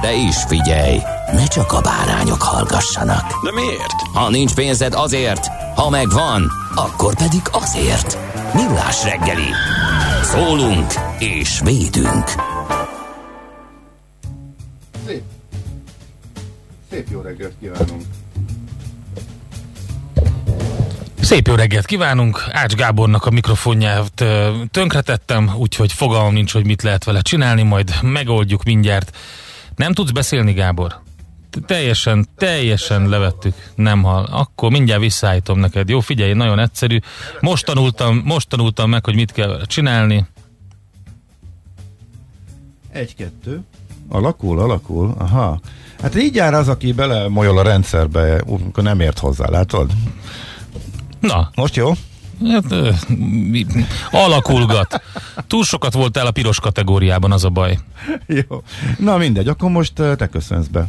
De is figyelj, ne csak a bárányok hallgassanak. De miért? Ha nincs pénzed azért, ha megvan, akkor pedig azért. Millás reggeli. Szólunk és védünk. Szép. Szép jó reggelt kívánunk. Szép jó reggelt kívánunk! Ács Gábornak a mikrofonját tönkretettem, úgyhogy fogalmam nincs, hogy mit lehet vele csinálni, majd megoldjuk mindjárt. Nem tudsz beszélni, Gábor? Teljesen, teljesen levettük. Nem hall. Akkor mindjárt visszaállítom neked. Jó, figyelj, nagyon egyszerű. Most tanultam, most tanultam meg, hogy mit kell csinálni. Egy-kettő. Alakul, alakul. Aha. Hát így jár az, aki bele molyol a rendszerbe, amikor nem ért hozzá, látod? Na, Most jó? Hát, alakulgat. Túl sokat voltál a piros kategóriában, az a baj. Jó. Na mindegy, akkor most te köszönsz be.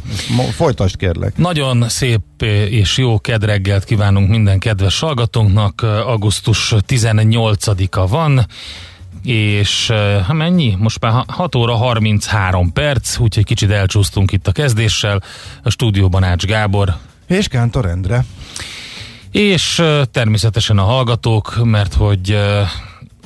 Folytasd kérlek. Nagyon szép és jó kedreggelt kívánunk minden kedves hallgatónknak. Augusztus 18-a van, és ha mennyi? Most már 6 óra 33 perc, úgyhogy kicsit elcsúsztunk itt a kezdéssel. A stúdióban Ács Gábor, És Kántor Endre. És természetesen a hallgatók, mert hogy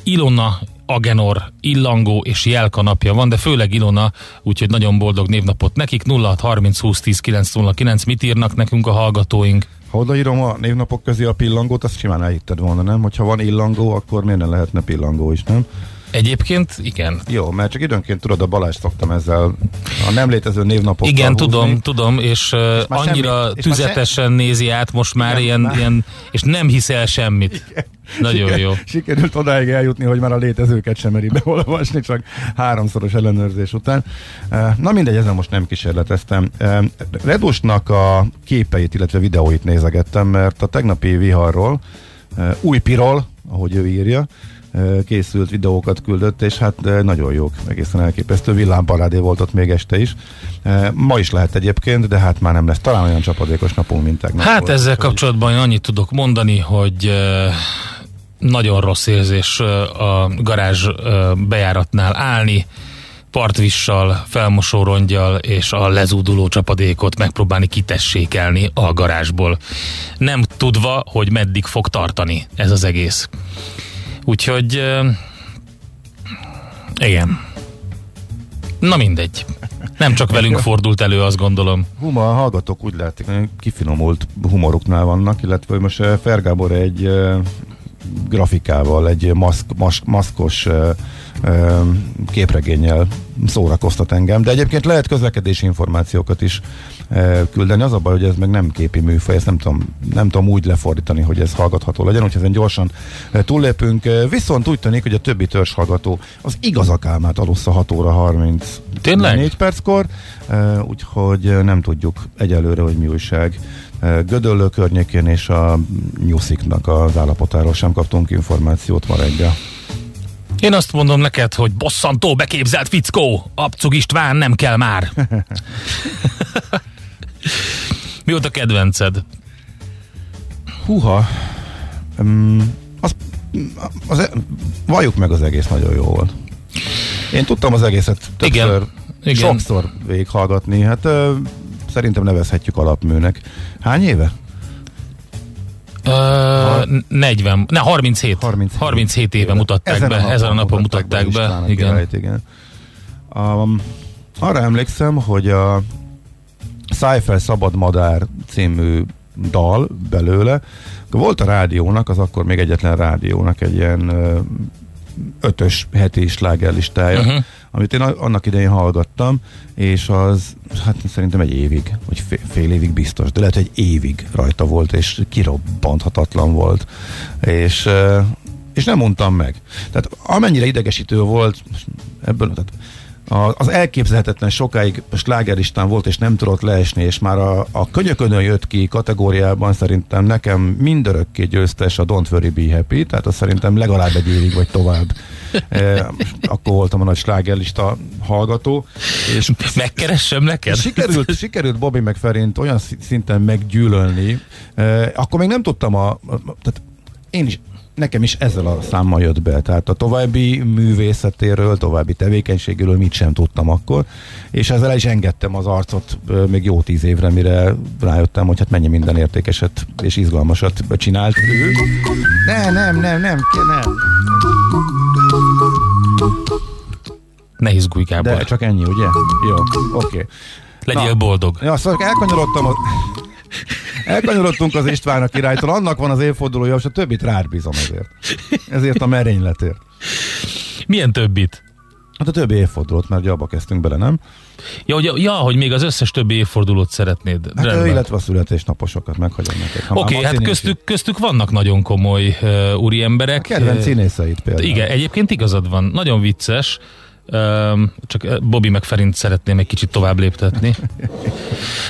Ilona, Agenor, Illangó és Jelka napja van, de főleg Ilona, úgyhogy nagyon boldog névnapot nekik. 06 30 20 10 909, mit írnak nekünk a hallgatóink? Ha odaírom a névnapok közé a pillangót, azt simán elhitted volna, nem? Hogyha van illangó, akkor miért ne lehetne pillangó is, nem? Egyébként igen. Jó, mert csak időnként tudod, a Balázs szoktam ezzel a nem létező névnapokkal Igen, húzni. tudom, tudom, és, és annyira semmi- tüzetesen nézi át most már Igen, ilyen, már- ilyen, és nem hiszel semmit. Nagyon Siker- jó. Sikerült odáig eljutni, hogy már a létezőket sem meri beolvasni, csak háromszoros ellenőrzés után. Na mindegy, ezen most nem kísérleteztem. Redusnak a képeit, illetve videóit nézegettem, mert a tegnapi viharról, eh, új piról, ahogy ő írja, készült videókat küldött, és hát nagyon jók, egészen elképesztő. Villámparádé volt ott még este is. Ma is lehet egyébként, de hát már nem lesz. Talán olyan csapadékos napunk, mint tegnap Hát volt. ezzel kapcsolatban én annyit tudok mondani, hogy nagyon rossz érzés a garázs bejáratnál állni, partvissal, felmosórongyal és a lezúduló csapadékot megpróbálni kitessékelni a garázsból. Nem tudva, hogy meddig fog tartani ez az egész. Úgyhogy igen. Na mindegy. Nem csak velünk fordult elő, azt gondolom. Huma, a hallgatók úgy látszik, hogy kifinomult humoruknál vannak, illetve most Fergábor egy grafikával, egy maszk, mask, maszkos eh, képregénnyel szórakoztat engem, de egyébként lehet közlekedési információkat is küldeni. Az a baj, hogy ez meg nem képi műfaj, ezt nem tudom, nem tudom úgy lefordítani, hogy ez hallgatható legyen, úgyhogy ezen gyorsan túllépünk. Viszont úgy tűnik, hogy a többi törzs hallgató az igazak álmát alussza 6 óra 30 Tényleg? 4 perckor, úgyhogy nem tudjuk egyelőre, hogy mi újság. Gödöllő környékén és a nyusziknak az állapotáról sem kaptunk információt ma reggel. Én azt mondom neked, hogy bosszantó, beképzelt fickó, Abcug István nem kell már. Mi volt a kedvenced? Húha, um, az, az, e- valljuk meg az egész nagyon jó volt. Én tudtam az egészet többször, Igen, igen. sokszor végighallgatni, hát ö, szerintem nevezhetjük alapműnek. Hány éve? Uh, 40, ne 37. 37. 37 éve mutatták be, ezen a napon mutatták be. István a Igen. királyt, igen. Um, arra emlékszem, hogy a Szájfel Szabad Madár című dal belőle. Volt a rádiónak, az akkor még egyetlen rádiónak egy ilyen ötös heti slágerlistája, uh-huh. amit én annak idején hallgattam, és az hát szerintem egy évig, vagy fél, fél évig biztos, de lehet, hogy egy évig rajta volt, és kirobbanthatatlan volt. És, és nem mondtam meg. Tehát amennyire idegesítő volt, ebből, tehát az elképzelhetetlen sokáig slágeristán volt, és nem tudott leesni, és már a, a könyöködön jött ki kategóriában, szerintem nekem mindörökké győztes a Don't Worry Be Happy, tehát az szerintem legalább egy évig vagy tovább. E, akkor voltam a nagy slágerlista hallgató. És Megkeressem neked? Sikerült, sikerült Bobby McFerrint olyan szinten meggyűlölni, e, akkor még nem tudtam a, a tehát én is nekem is ezzel a számmal jött be, tehát a további művészetéről, további tevékenységéről mit sem tudtam akkor, és ezzel el is engedtem az arcot még jó tíz évre, mire rájöttem, hogy hát mennyi minden értékeset és izgalmasat csinált ő. Nem, nem, nem, nem, nem. Ne izgulj, Gábor. De csak ennyi, ugye? Jó, oké. Okay. Legyél Na. boldog. Ja, szóval elkanyarodtam. A... Elkanyarodtunk az István a királytól, annak van az évfordulója, és a többit rád bízom ezért. Ezért a merényletért. Milyen többit? Hát a többi évfordulót, mert abba kezdtünk bele, nem? Ja, hogy, ja, hogy még az összes többi évfordulót szeretnéd. Hát Rendben. illetve a születésnaposokat meghagyom neked. Oké, okay, hát köztük, köztük vannak nagyon komoly uh, úri emberek. A kedvenc színészeit például. Igen, egyébként igazad van. Nagyon vicces. Csak Bobby meg Ferint szeretném egy kicsit tovább léptetni.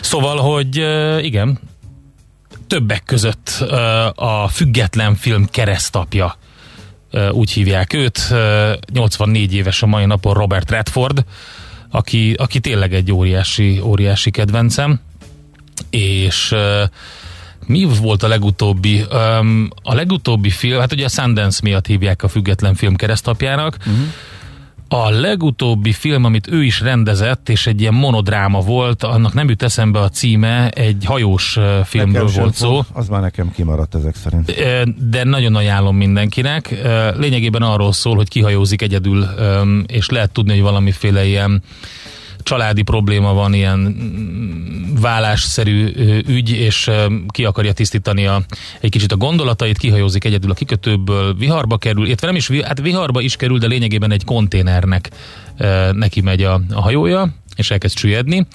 Szóval, hogy igen, többek között a független film keresztapja úgy hívják őt. 84 éves a mai napon Robert Redford, aki, aki tényleg egy óriási, óriási kedvencem. És mi volt a legutóbbi? A legutóbbi film, hát ugye a Sundance miatt hívják a független film keresztapjának. Uh-huh a legutóbbi film, amit ő is rendezett, és egy ilyen monodráma volt, annak nem jut eszembe a címe, egy hajós filmről nekem volt szó. Az már nekem kimaradt ezek szerint. De nagyon ajánlom mindenkinek. Lényegében arról szól, hogy kihajózik egyedül, és lehet tudni, hogy valamiféle ilyen családi probléma van, ilyen mm, vállásszerű ügy, és ki akarja tisztítani a, egy kicsit a gondolatait, kihajózik egyedül a kikötőből, viharba kerül, illetve nem is, hát viharba is kerül, de lényegében egy konténernek neki megy a, a hajója, és elkezd süllyedni,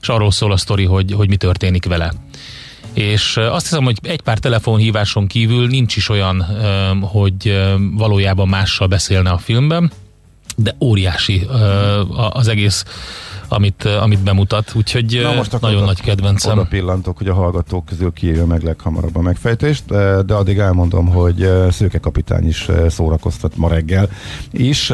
és arról szól a sztori, hogy, hogy mi történik vele. És azt hiszem, hogy egy pár telefonhíváson kívül nincs is olyan, hogy valójában mással beszélne a filmben, de óriási az egész amit, amit bemutat, úgyhogy Na most nagyon oda, nagy kedvencem. Oda pillantok, hogy a hallgatók közül kijön meg leghamarabb a megfejtést, de, de addig elmondom, hogy Szőke kapitány is szórakoztat ma reggel is.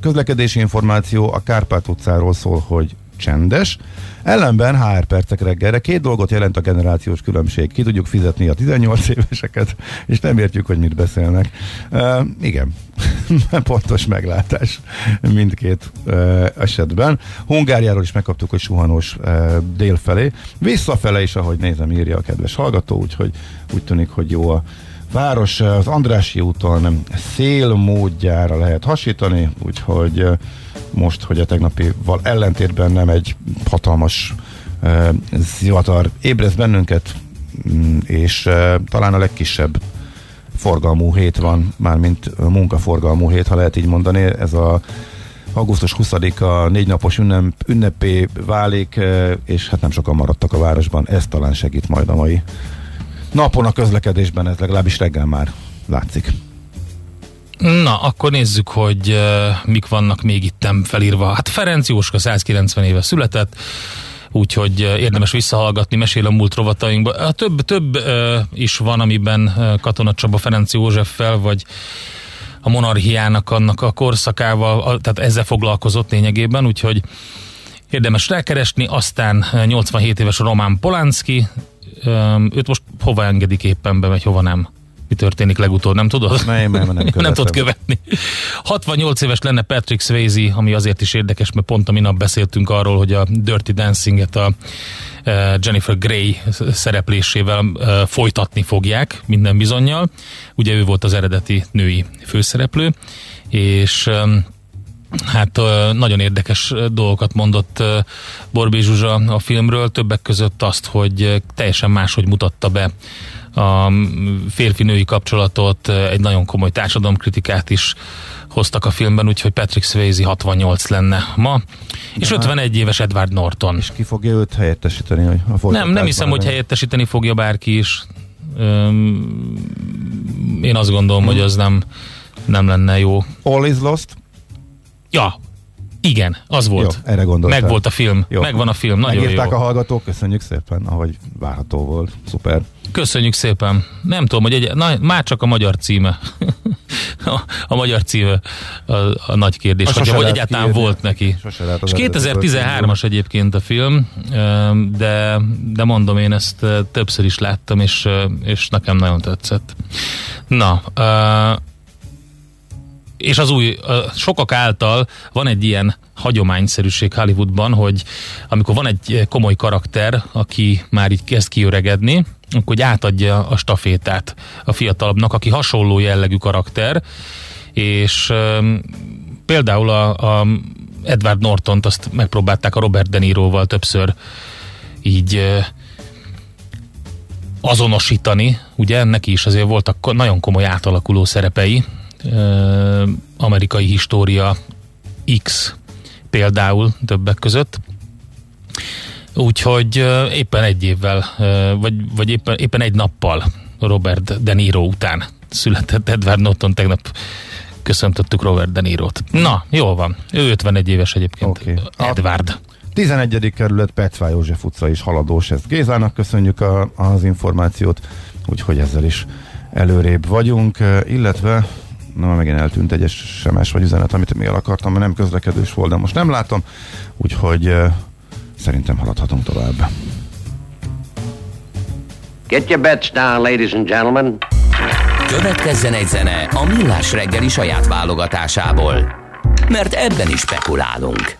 Közlekedési információ a Kárpát utcáról szól, hogy csendes. Ellenben HR percek reggelre két dolgot jelent a generációs különbség. Ki tudjuk fizetni a 18 éveseket, és nem értjük, hogy mit beszélnek. Uh, igen, pontos meglátás mindkét uh, esetben. Hungáriáról is megkaptuk, hogy suhanós uh, délfelé. Visszafele is, ahogy nézem, írja a kedves hallgató, úgyhogy úgy tűnik, hogy jó a város az Andrási úton szél módjára lehet hasítani, úgyhogy most, hogy a tegnapival ellentétben nem egy hatalmas uh, zivatar ébreszt bennünket, mm, és uh, talán a legkisebb forgalmú hét van, mármint munkaforgalmú hét, ha lehet így mondani. Ez a augusztus 20-a négy napos ünnep, ünnepé válik, és hát nem sokan maradtak a városban. Ez talán segít majd a mai napon a közlekedésben, ez legalábbis reggel már látszik. Na, akkor nézzük, hogy uh, mik vannak még itt felírva. Hát Ferenc Jóska 190 éve született, úgyhogy érdemes visszahallgatni, mesél a múlt rovatainkba. Uh, több, több uh, is van, amiben Katona Csaba Ferenc Józseffel, vagy a monarchiának annak a korszakával, a, tehát ezzel foglalkozott lényegében, úgyhogy érdemes rákeresni. Aztán 87 éves Román Polánszki, őt most hova engedik éppen be, vagy hova nem? Mi történik legutóbb, nem tudod? Nem, nem, nem, nem tudod követni. 68 éves lenne Patrick Swayze, ami azért is érdekes, mert pont a minap beszéltünk arról, hogy a Dirty Dancing-et a e, Jennifer Grey szereplésével e, folytatni fogják minden bizonyal. Ugye ő volt az eredeti női főszereplő, és Hát nagyon érdekes dolgokat mondott Borbé Zsuzsa a filmről, többek között azt, hogy teljesen máshogy mutatta be a férfi-női kapcsolatot, egy nagyon komoly társadalomkritikát is hoztak a filmben, úgyhogy Patrick Swayze 68 lenne ma, és De 51 éves Edward Norton. És ki fogja őt helyettesíteni? Hogy a nem, nem hiszem, hogy helyettesíteni fogja bárki is. Én azt gondolom, hmm. hogy az nem, nem lenne jó. All is lost? Ja, igen, az volt. Jó, erre gondoltam. Meg volt a film. Jó. Megvan a film, nagyon Megírták jó. a hallgatók, köszönjük szépen, ahogy várható volt. Szuper. Köszönjük szépen. Nem tudom, hogy egy, na, már csak a magyar címe. a, a magyar címe a, a nagy kérdés, hogy, hogy egyáltalán kiírni. volt neki. És 2013-as egyébként a film, de, de mondom, én ezt többször is láttam, és, és nekem nagyon tetszett. Na, és az új, sokak által van egy ilyen hagyományszerűség Hollywoodban, hogy amikor van egy komoly karakter, aki már így kezd kiöregedni, hogy átadja a stafétát a fiatalabbnak, aki hasonló jellegű karakter, és um, például a, a Edward Nortont azt megpróbálták a Robert De Niroval többször így uh, azonosítani, ugye neki is azért voltak nagyon komoly átalakuló szerepei, amerikai história X például többek között. Úgyhogy éppen egy évvel, vagy, vagy éppen, éppen egy nappal Robert De Niro után született Edward Norton, tegnap köszöntöttük Robert De Niro-t. Na, jól van. Ő 51 éves egyébként. Okay. Edward. 11. kerület Petfá József utca is haladós. Ezt Gézának köszönjük a, az információt, úgyhogy ezzel is előrébb vagyunk, illetve na megint eltűnt egy SMS vagy üzenet, amit még el akartam, mert nem közlekedős volt, de most nem látom, úgyhogy szerintem haladhatunk tovább. Get your bets down, ladies and gentlemen. Következzen egy zene a Millás reggeli saját válogatásából, mert ebben is spekulálunk.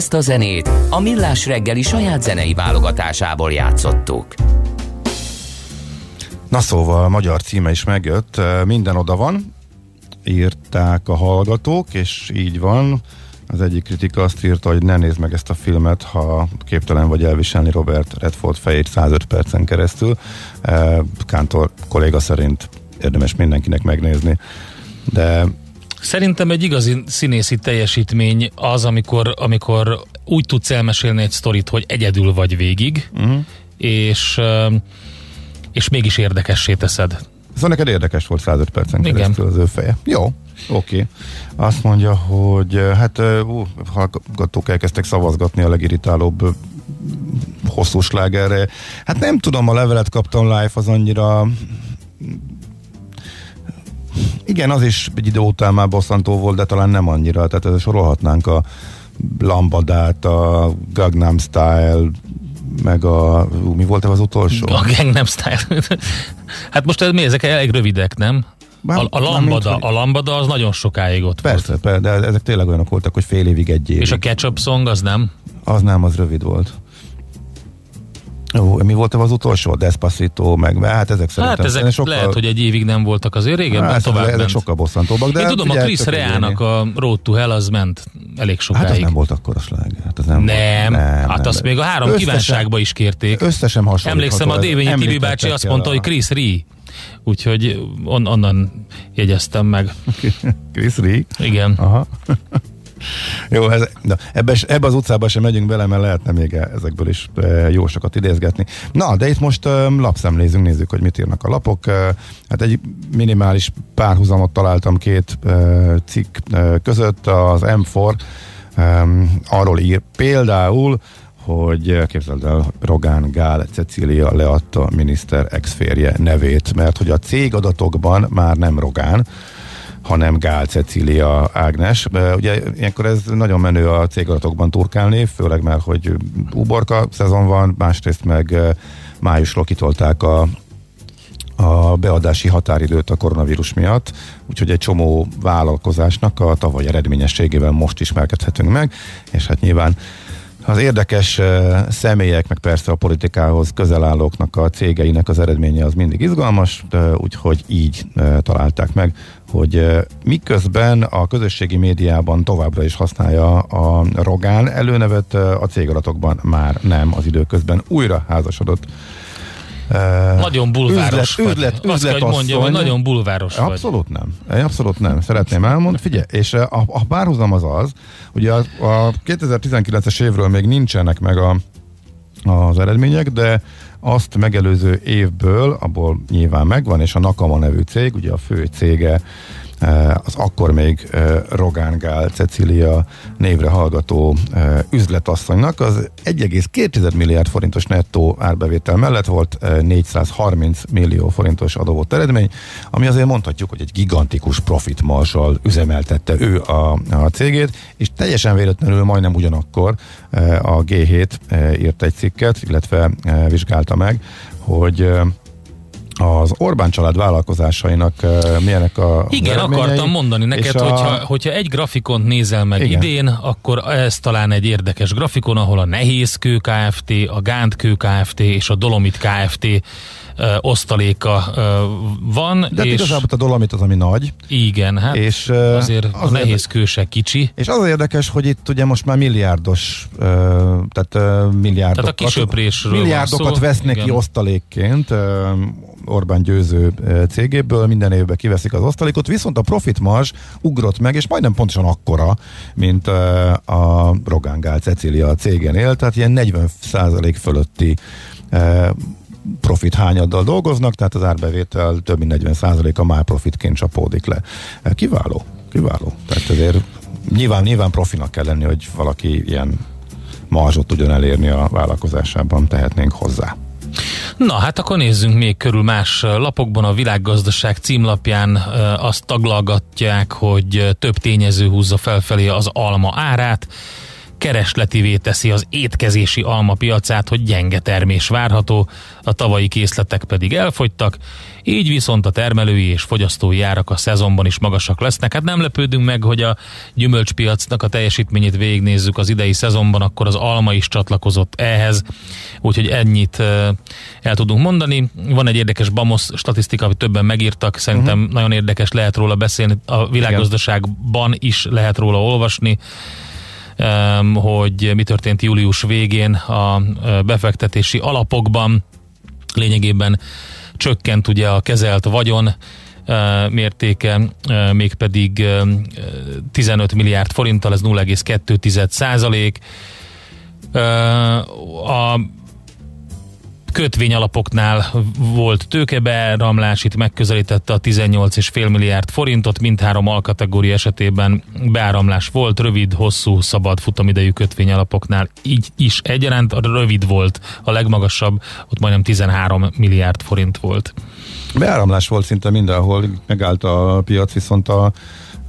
Ezt a zenét a Millás reggeli saját zenei válogatásából játszottuk. Na szóval, a magyar címe is megjött, minden oda van, írták a hallgatók, és így van. Az egyik kritika azt írta, hogy ne nézd meg ezt a filmet, ha képtelen vagy elviselni Robert Redford fejét 105 percen keresztül. Kántor kolléga szerint érdemes mindenkinek megnézni. De Szerintem egy igazi színészi teljesítmény az, amikor, amikor úgy tudsz elmesélni egy sztorit, hogy egyedül vagy végig, uh-huh. és, és mégis érdekessé teszed. Szóval neked érdekes volt 105 percen Igen. keresztül az ő feje. Jó, oké. Okay. Azt mondja, hogy hát ú, hallgatók elkezdtek szavazgatni a legirritálóbb hosszú slágerre. Hát nem tudom, a levelet kaptam live, az annyira igen, az is egy idő után már bosszantó volt, de talán nem annyira. Tehát ezt sorolhatnánk a Lambadát, a Gangnam Style, meg a... Mi volt az utolsó? A Gangnam Style. hát most ez mi, ezek elég rövidek, nem? A, a, lambada, a lambada az nagyon sokáig ott persze, volt. Persze, de ezek tényleg olyanok voltak, hogy fél évig, egy évig. És a ketchup song az nem? Az nem, az rövid volt. Ó, mi volt az utolsó? Despacito, meg hát ezek szerintem. Hát ezek sokkal... lehet, hogy egy évig nem voltak azért régen, hát, tovább ezek ment. sokkal bosszantóbbak. De Én tudom, a Chris Rea-nak a Road to Hell az ment elég sokáig. Hát az nem volt akkor a sláger. Hát az nem, nem, volt. nem, hát nem, azt még a három összesen, kívánságba is kérték. Összesen hasonlítható. Emlékszem, a Dévényi Tibi bácsi azt mondta, a... hogy Chris Rea. Úgyhogy on, onnan jegyeztem meg. Chris Rea? Igen. Aha. Jó, ez, de ebbe, ebbe az utcába sem megyünk bele, mert lehetne még ezekből is e, jó sokat idézgetni. Na, de itt most e, lapszemlézünk, nézzük, hogy mit írnak a lapok. E, hát egy minimális párhuzamot találtam két cikk között. Az M4 arról ír például, hogy képzeld el, Rogán Gál Cecília leadta miniszter ex-férje nevét, mert hogy a cégadatokban már nem Rogán, hanem Gál Cecília Ágnes. Ugye ilyenkor ez nagyon menő a cégadatokban turkálni, főleg mert, hogy uborka szezon van, másrészt meg májusról kitolták a a beadási határidőt a koronavírus miatt, úgyhogy egy csomó vállalkozásnak a tavaly eredményességével most ismerkedhetünk meg, és hát nyilván az érdekes személyek, meg persze a politikához közel állóknak a cégeinek az eredménye az mindig izgalmas, úgyhogy így találták meg, hogy miközben a közösségi médiában továbbra is használja a Rogán előnevet, a cégadatokban már nem az időközben újra házasodott nagyon bulváros üzlet, üzlet, vagy. Azt kell, hogy mondjam, hogy nagyon bulváros Abszolút vagy. nem. Abszolút nem. Szeretném elmondani. Figyelj, és a, a párhuzam az az, hogy a, a 2019-es évről még nincsenek meg a, az eredmények, de azt megelőző évből, abból nyilván megvan, és a Nakama nevű cég, ugye a fő cége az akkor még eh, Rogán Gál Cecília névre hallgató eh, üzletasszonynak. Az 1,2 milliárd forintos nettó árbevétel mellett volt 430 millió forintos adóvott eredmény, ami azért mondhatjuk, hogy egy gigantikus profit marsal üzemeltette ő a, a cégét, és teljesen véletlenül majdnem ugyanakkor a G7 írt egy cikket, illetve vizsgálta meg, hogy az Orbán család vállalkozásainak uh, milyenek a Igen, akartam mondani neked, a... hogyha, hogyha egy grafikont nézel meg Igen. idén, akkor ez talán egy érdekes grafikon, ahol a Nehézkő Kft., a Kő Kft. és a Dolomit Kft. Uh, osztaléka van. De és igazából a Dolomit az, ami nagy. Igen, hát és, azért az a nehéz kő se kicsi. És az érdekes, hogy itt ugye most már milliárdos, tehát milliárdokat, tehát a milliárdokat vesznek ki osztalékként Orbán győző cégéből, minden évben kiveszik az osztalékot, viszont a profit mars ugrott meg, és majdnem pontosan akkora, mint a Rogán Gál Cecília cégenél, tehát ilyen 40 fölötti profit hányaddal dolgoznak, tehát az árbevétel több mint 40% a már profitként csapódik le. Kiváló, kiváló. Tehát azért nyilván, nyilván profinak kell lenni, hogy valaki ilyen marzsot tudjon elérni a vállalkozásában, tehetnénk hozzá. Na hát akkor nézzünk még körül más lapokban. A világgazdaság címlapján azt taglalgatják, hogy több tényező húzza felfelé az alma árát. Keresletivé teszi az étkezési alma piacát, hogy gyenge termés várható, a tavalyi készletek pedig elfogytak, így viszont a termelői és fogyasztói árak a szezonban is magasak lesznek. Hát nem lepődünk meg, hogy a gyümölcspiacnak a teljesítményét végignézzük az idei szezonban, akkor az alma is csatlakozott ehhez, úgyhogy ennyit el tudunk mondani. Van egy érdekes BAMOS statisztika, amit többen megírtak, szerintem uh-huh. nagyon érdekes lehet róla beszélni, a világgazdaságban is lehet róla olvasni hogy mi történt július végén a befektetési alapokban. Lényegében csökkent ugye a kezelt vagyon mértéke, mégpedig 15 milliárd forinttal, ez 0,2 százalék. A kötvényalapoknál volt tőkeberamlás, itt megközelítette a 18,5 milliárd forintot, mindhárom alkategória esetében beáramlás volt, rövid, hosszú, szabad futamidejű kötvényalapoknál így is egyaránt, a rövid volt a legmagasabb, ott majdnem 13 milliárd forint volt. Beáramlás volt szinte mindenhol, megállt a piac, viszont a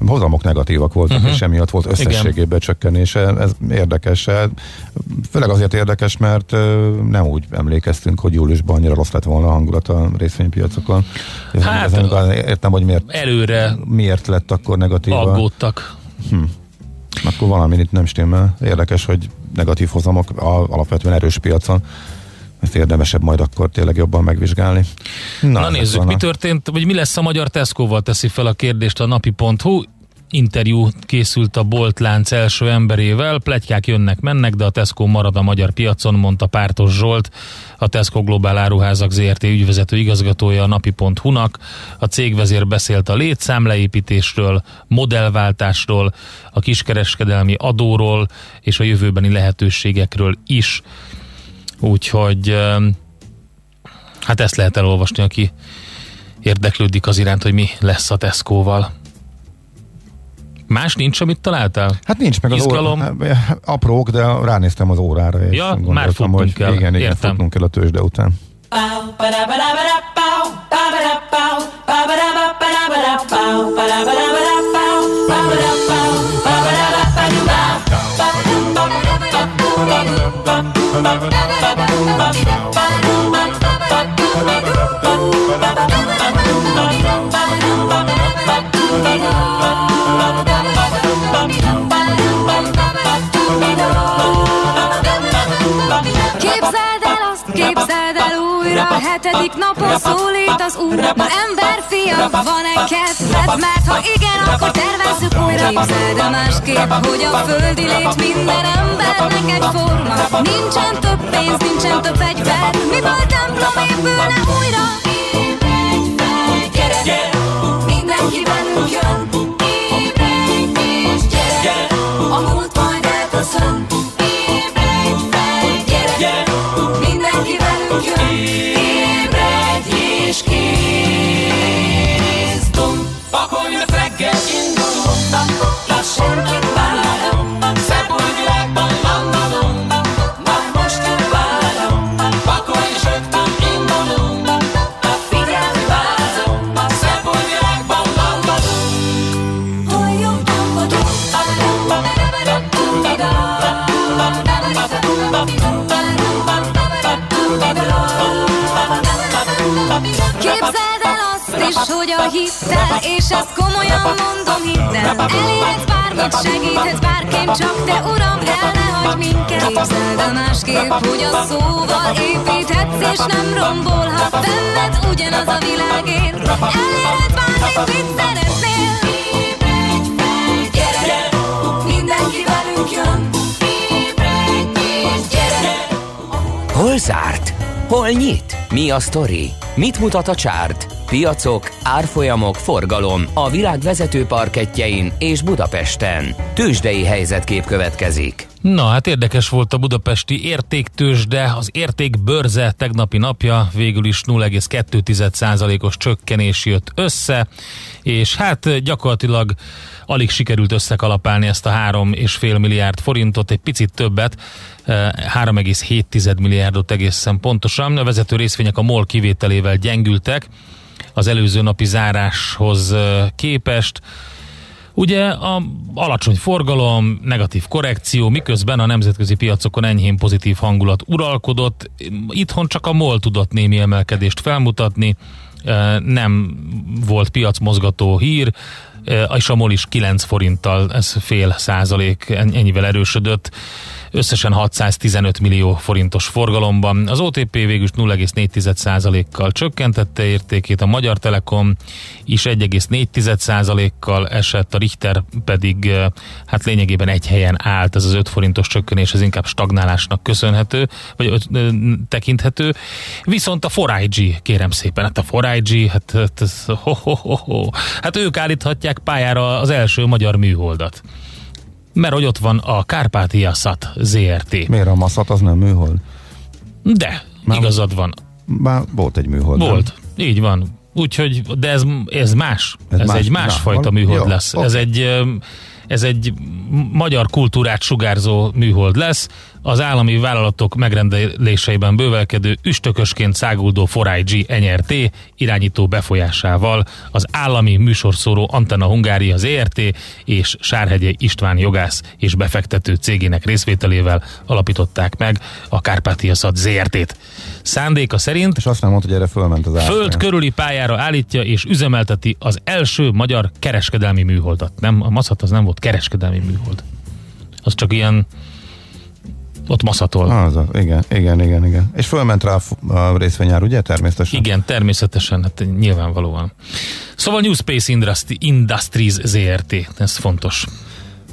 hozamok negatívak voltak, uh-huh. és emiatt volt összességében Igen. csökkenése. Ez érdekes. Főleg azért érdekes, mert nem úgy emlékeztünk, hogy júliusban annyira rossz lett volna a hangulat a részvénypiacokon. Hát, ezen, értem, hogy miért, előre miért lett akkor negatív. Aggódtak. Hm. Akkor valami itt nem stimmel. Érdekes, hogy negatív hozamok alapvetően erős piacon ezt érdemesebb majd akkor tényleg jobban megvizsgálni. Na, Na nézzük, mi történt, vagy mi lesz a magyar Tesco-val teszi fel a kérdést a napi.hu interjú készült a boltlánc első emberével, pletykák jönnek-mennek, de a Tesco marad a magyar piacon, mondta Pártos Zsolt, a Tesco Globál Áruházak ZRT ügyvezető igazgatója a napi.hu-nak. A cégvezér beszélt a létszámleépítésről, modellváltásról, a kiskereskedelmi adóról és a jövőbeni lehetőségekről is. Úgyhogy hát ezt lehet elolvasni, aki érdeklődik az iránt, hogy mi lesz a Tesco-val. Más nincs, amit találtál? Hát nincs meg Izgalom. az óra, aprók, de ránéztem az órára, és ja, már futnunk hogy kell. Igen, igen, Értem. futnunk kell a tőzsde után. A hetedik napon szólít az úr. Na ember fia, van-e kedved? Mert ha igen, akkor tervezzük újra. Képzeld el másképp, hogy a földi lét minden embernek egy forma. Nincsen több pénz, nincsen több fegyver. Miből templom épülne újra? Másképp, hogy a szóval építhetsz, és nem rombolhat benned ugyanaz a világért. Elérhetsz bármit, mit szeretnél. Ébredj fel, gyere, mindenki velünk jön. Ébredj gyere. Hol zárt? Hol nyit? Mi a sztori? Mit mutat a csárt? Piacok, árfolyamok, forgalom a világ vezető parketjein és Budapesten. Tősdei helyzetkép következik. Na, hát érdekes volt a budapesti értéktősde, az értékbörze tegnapi napja végül is 0,2%-os csökkenés jött össze, és hát gyakorlatilag alig sikerült összekalapálni ezt a 3,5 milliárd forintot, egy picit többet, 3,7 eh, milliárdot egészen pontosan. A vezető részvények a MOL kivételével gyengültek, az előző napi záráshoz képest. Ugye a alacsony forgalom, negatív korrekció, miközben a nemzetközi piacokon enyhén pozitív hangulat uralkodott. Itthon csak a MOL tudott némi emelkedést felmutatni, e, nem volt piacmozgató hír, e, és a MOL is 9 forinttal, ez fél százalék, ennyivel erősödött összesen 615 millió forintos forgalomban. Az OTP végül 0,4%-kal csökkentette értékét, a Magyar Telekom is 1,4%-kal esett, a Richter pedig hát lényegében egy helyen állt, ez az 5 forintos csökkenés, ez inkább stagnálásnak köszönhető, vagy ö, tekinthető. Viszont a 4IG, kérem szépen, hát a 4IG, hát, hát, ho, ho. hát ők állíthatják pályára az első magyar műholdat mert hogy ott van a Kárpátia Szat ZRT. Miért a Massat az nem műhold? De, Már igazad van. Már volt egy műhold. Volt, nem? így van. Úgyhogy, de ez, ez más. Ez, ez más, egy másfajta na, műhold jó, lesz. Okay. Ez egy ez egy magyar kultúrát sugárzó műhold lesz, az állami vállalatok megrendeléseiben bővelkedő üstökösként száguldó 4IG NRT irányító befolyásával az állami műsorszóró Antenna Hungária ZRT és Sárhegye István jogász és befektető cégének részvételével alapították meg a Kárpátia Szat ZRT-t. Szándéka szerint és azt nem mondta, hogy erre fölment az árfolyam. Föld körüli pályára állítja és üzemelteti az első magyar kereskedelmi műholdat. Nem, a Maszat az nem volt kereskedelmi műhold. Az csak ilyen ott maszatol. Az, igen, igen, igen, igen. És fölment rá a részvényár, ugye, természetesen? Igen, természetesen, hát nyilvánvalóan. Szóval New Space Industries ZRT, ez fontos.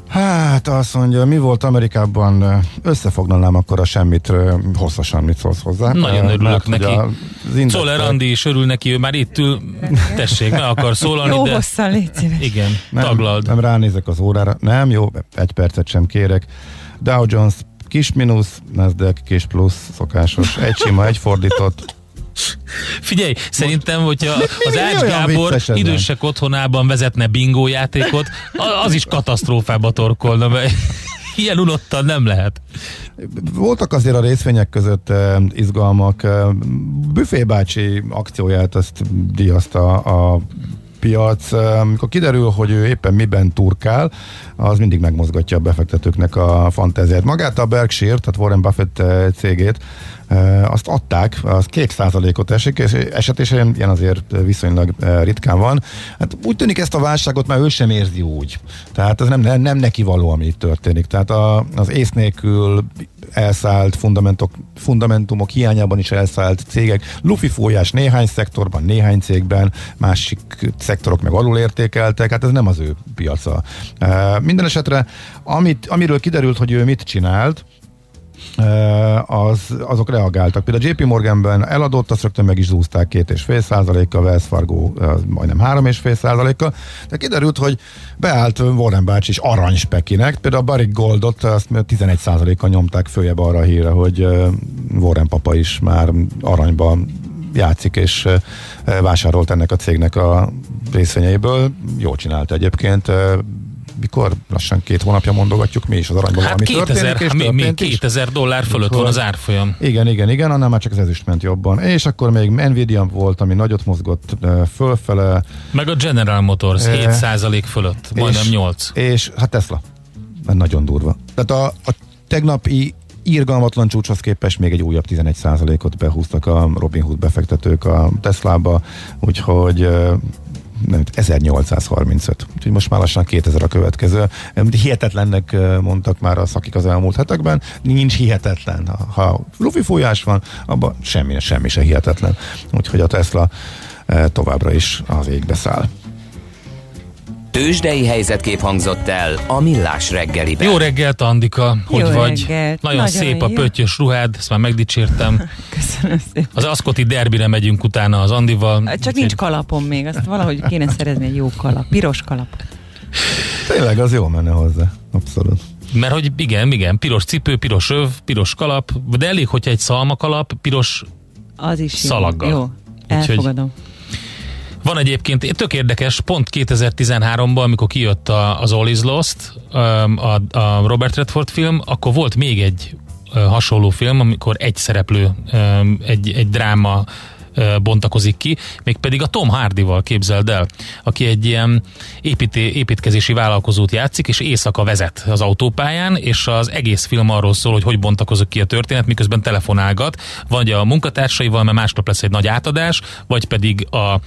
Hát azt mondja, mi volt Amerikában, összefoglalnám akkor a semmit, hosszasan mit szólsz hozzá. Nagyon örülök Mert, neki. Czoller Andi is örül neki, ő már itt ül, tessék, meg akar szólalni, jó de... hosszan, légy szíves. Igen, nem, taglald. Nem ránézek az órára, nem, jó, egy percet sem kérek. Dow Jones kis mínusz, Nasdaq kis plusz, szokásos. Egy sima, egy fordított. Figyelj, szerintem, hogyha az Ács Gábor idősek otthonában vezetne bingo játékot, az is katasztrófába torkolna, mert ilyen unottan nem lehet. Voltak azért a részvények között uh, izgalmak. Uh, Büfé bácsi akcióját azt díjazta a piac, amikor kiderül, hogy ő éppen miben turkál, az mindig megmozgatja a befektetőknek a fantáziát. Magát a Berkshire, tehát Warren Buffett cégét, azt adták, az két százalékot esik, és eset ilyen azért viszonylag ritkán van. Hát úgy tűnik ezt a válságot már ő sem érzi úgy. Tehát ez nem, nem, nem neki való, ami itt történik. Tehát a, az ész nélkül elszállt fundamentok, fundamentumok hiányában is elszállt cégek, lufi fújás néhány szektorban, néhány cégben, másik szektorok meg alulértékeltek, hát ez nem az ő piaca. Minden esetre, amit, amiről kiderült, hogy ő mit csinált, az, azok reagáltak. Például JP Morganben eladott, azt rögtön meg is zúzták két és fél százalékkal, Wells Fargo majdnem három és fél százalékkal, de kiderült, hogy beállt Warren bácsi is aranyspekinek, például a Barrick Goldot azt 11 százalékkal nyomták följebb arra a híre, hogy Warren papa is már aranyba játszik, és vásárolt ennek a cégnek a részvényeiből. Jól csinálta egyébként, mikor lassan két hónapja mondogatjuk, mi is az aranyban hát valami 2000, történik, és mi, mi 2000 dollár fölött van az árfolyam. Igen, igen, igen, annál már csak az ezüst ment jobban. És akkor még Nvidia volt, ami nagyot mozgott fölfele. Meg a General Motors e, 7% fölött, majdnem és, 8. És hát Tesla, nagyon durva. Tehát a, a tegnapi írgalmatlan csúcshoz képest még egy újabb 11%-ot behúztak a Robinhood befektetők a Teslába, úgyhogy nem, 1835. Úgyhogy most már lassan 2000 a következő. Hihetetlennek mondtak már a szakik az elmúlt hetekben. Nincs hihetetlen. Ha, ha folyás van, abban semmi, semmi se hihetetlen. Úgyhogy a Tesla továbbra is az égbe száll. Tőzsdei helyzetkép hangzott el a Millás reggeliben. Jó reggelt, Andika! Hogy jó vagy? Reggelt. Nagyon, Nagyon szép jó. a pöttyös ruhád, ezt már megdicsértem. Köszönöm szépen. Az Aszkoti derbire megyünk utána az Andival. Csak Úgy nincs kalapom még, azt valahogy kéne szerezni egy jó kalap, piros kalap. Tényleg, az jó menne hozzá, abszolút. Mert hogy igen, igen, piros cipő, piros öv, piros kalap, de elég, hogyha egy szalma kalap, piros az is szalaggal. Jó, jó elfogadom. Úgyhogy van egyébként, tök érdekes, pont 2013-ban, amikor kijött a, az All is Lost, a, a Robert Redford film, akkor volt még egy hasonló film, amikor egy szereplő, egy, egy dráma bontakozik ki, mégpedig a Tom Hardy-val képzeld el, aki egy ilyen építé, építkezési vállalkozót játszik, és éjszaka vezet az autópályán, és az egész film arról szól, hogy hogy bontakozik ki a történet, miközben telefonálgat, vagy a munkatársaival, mert másnap lesz egy nagy átadás, vagy pedig a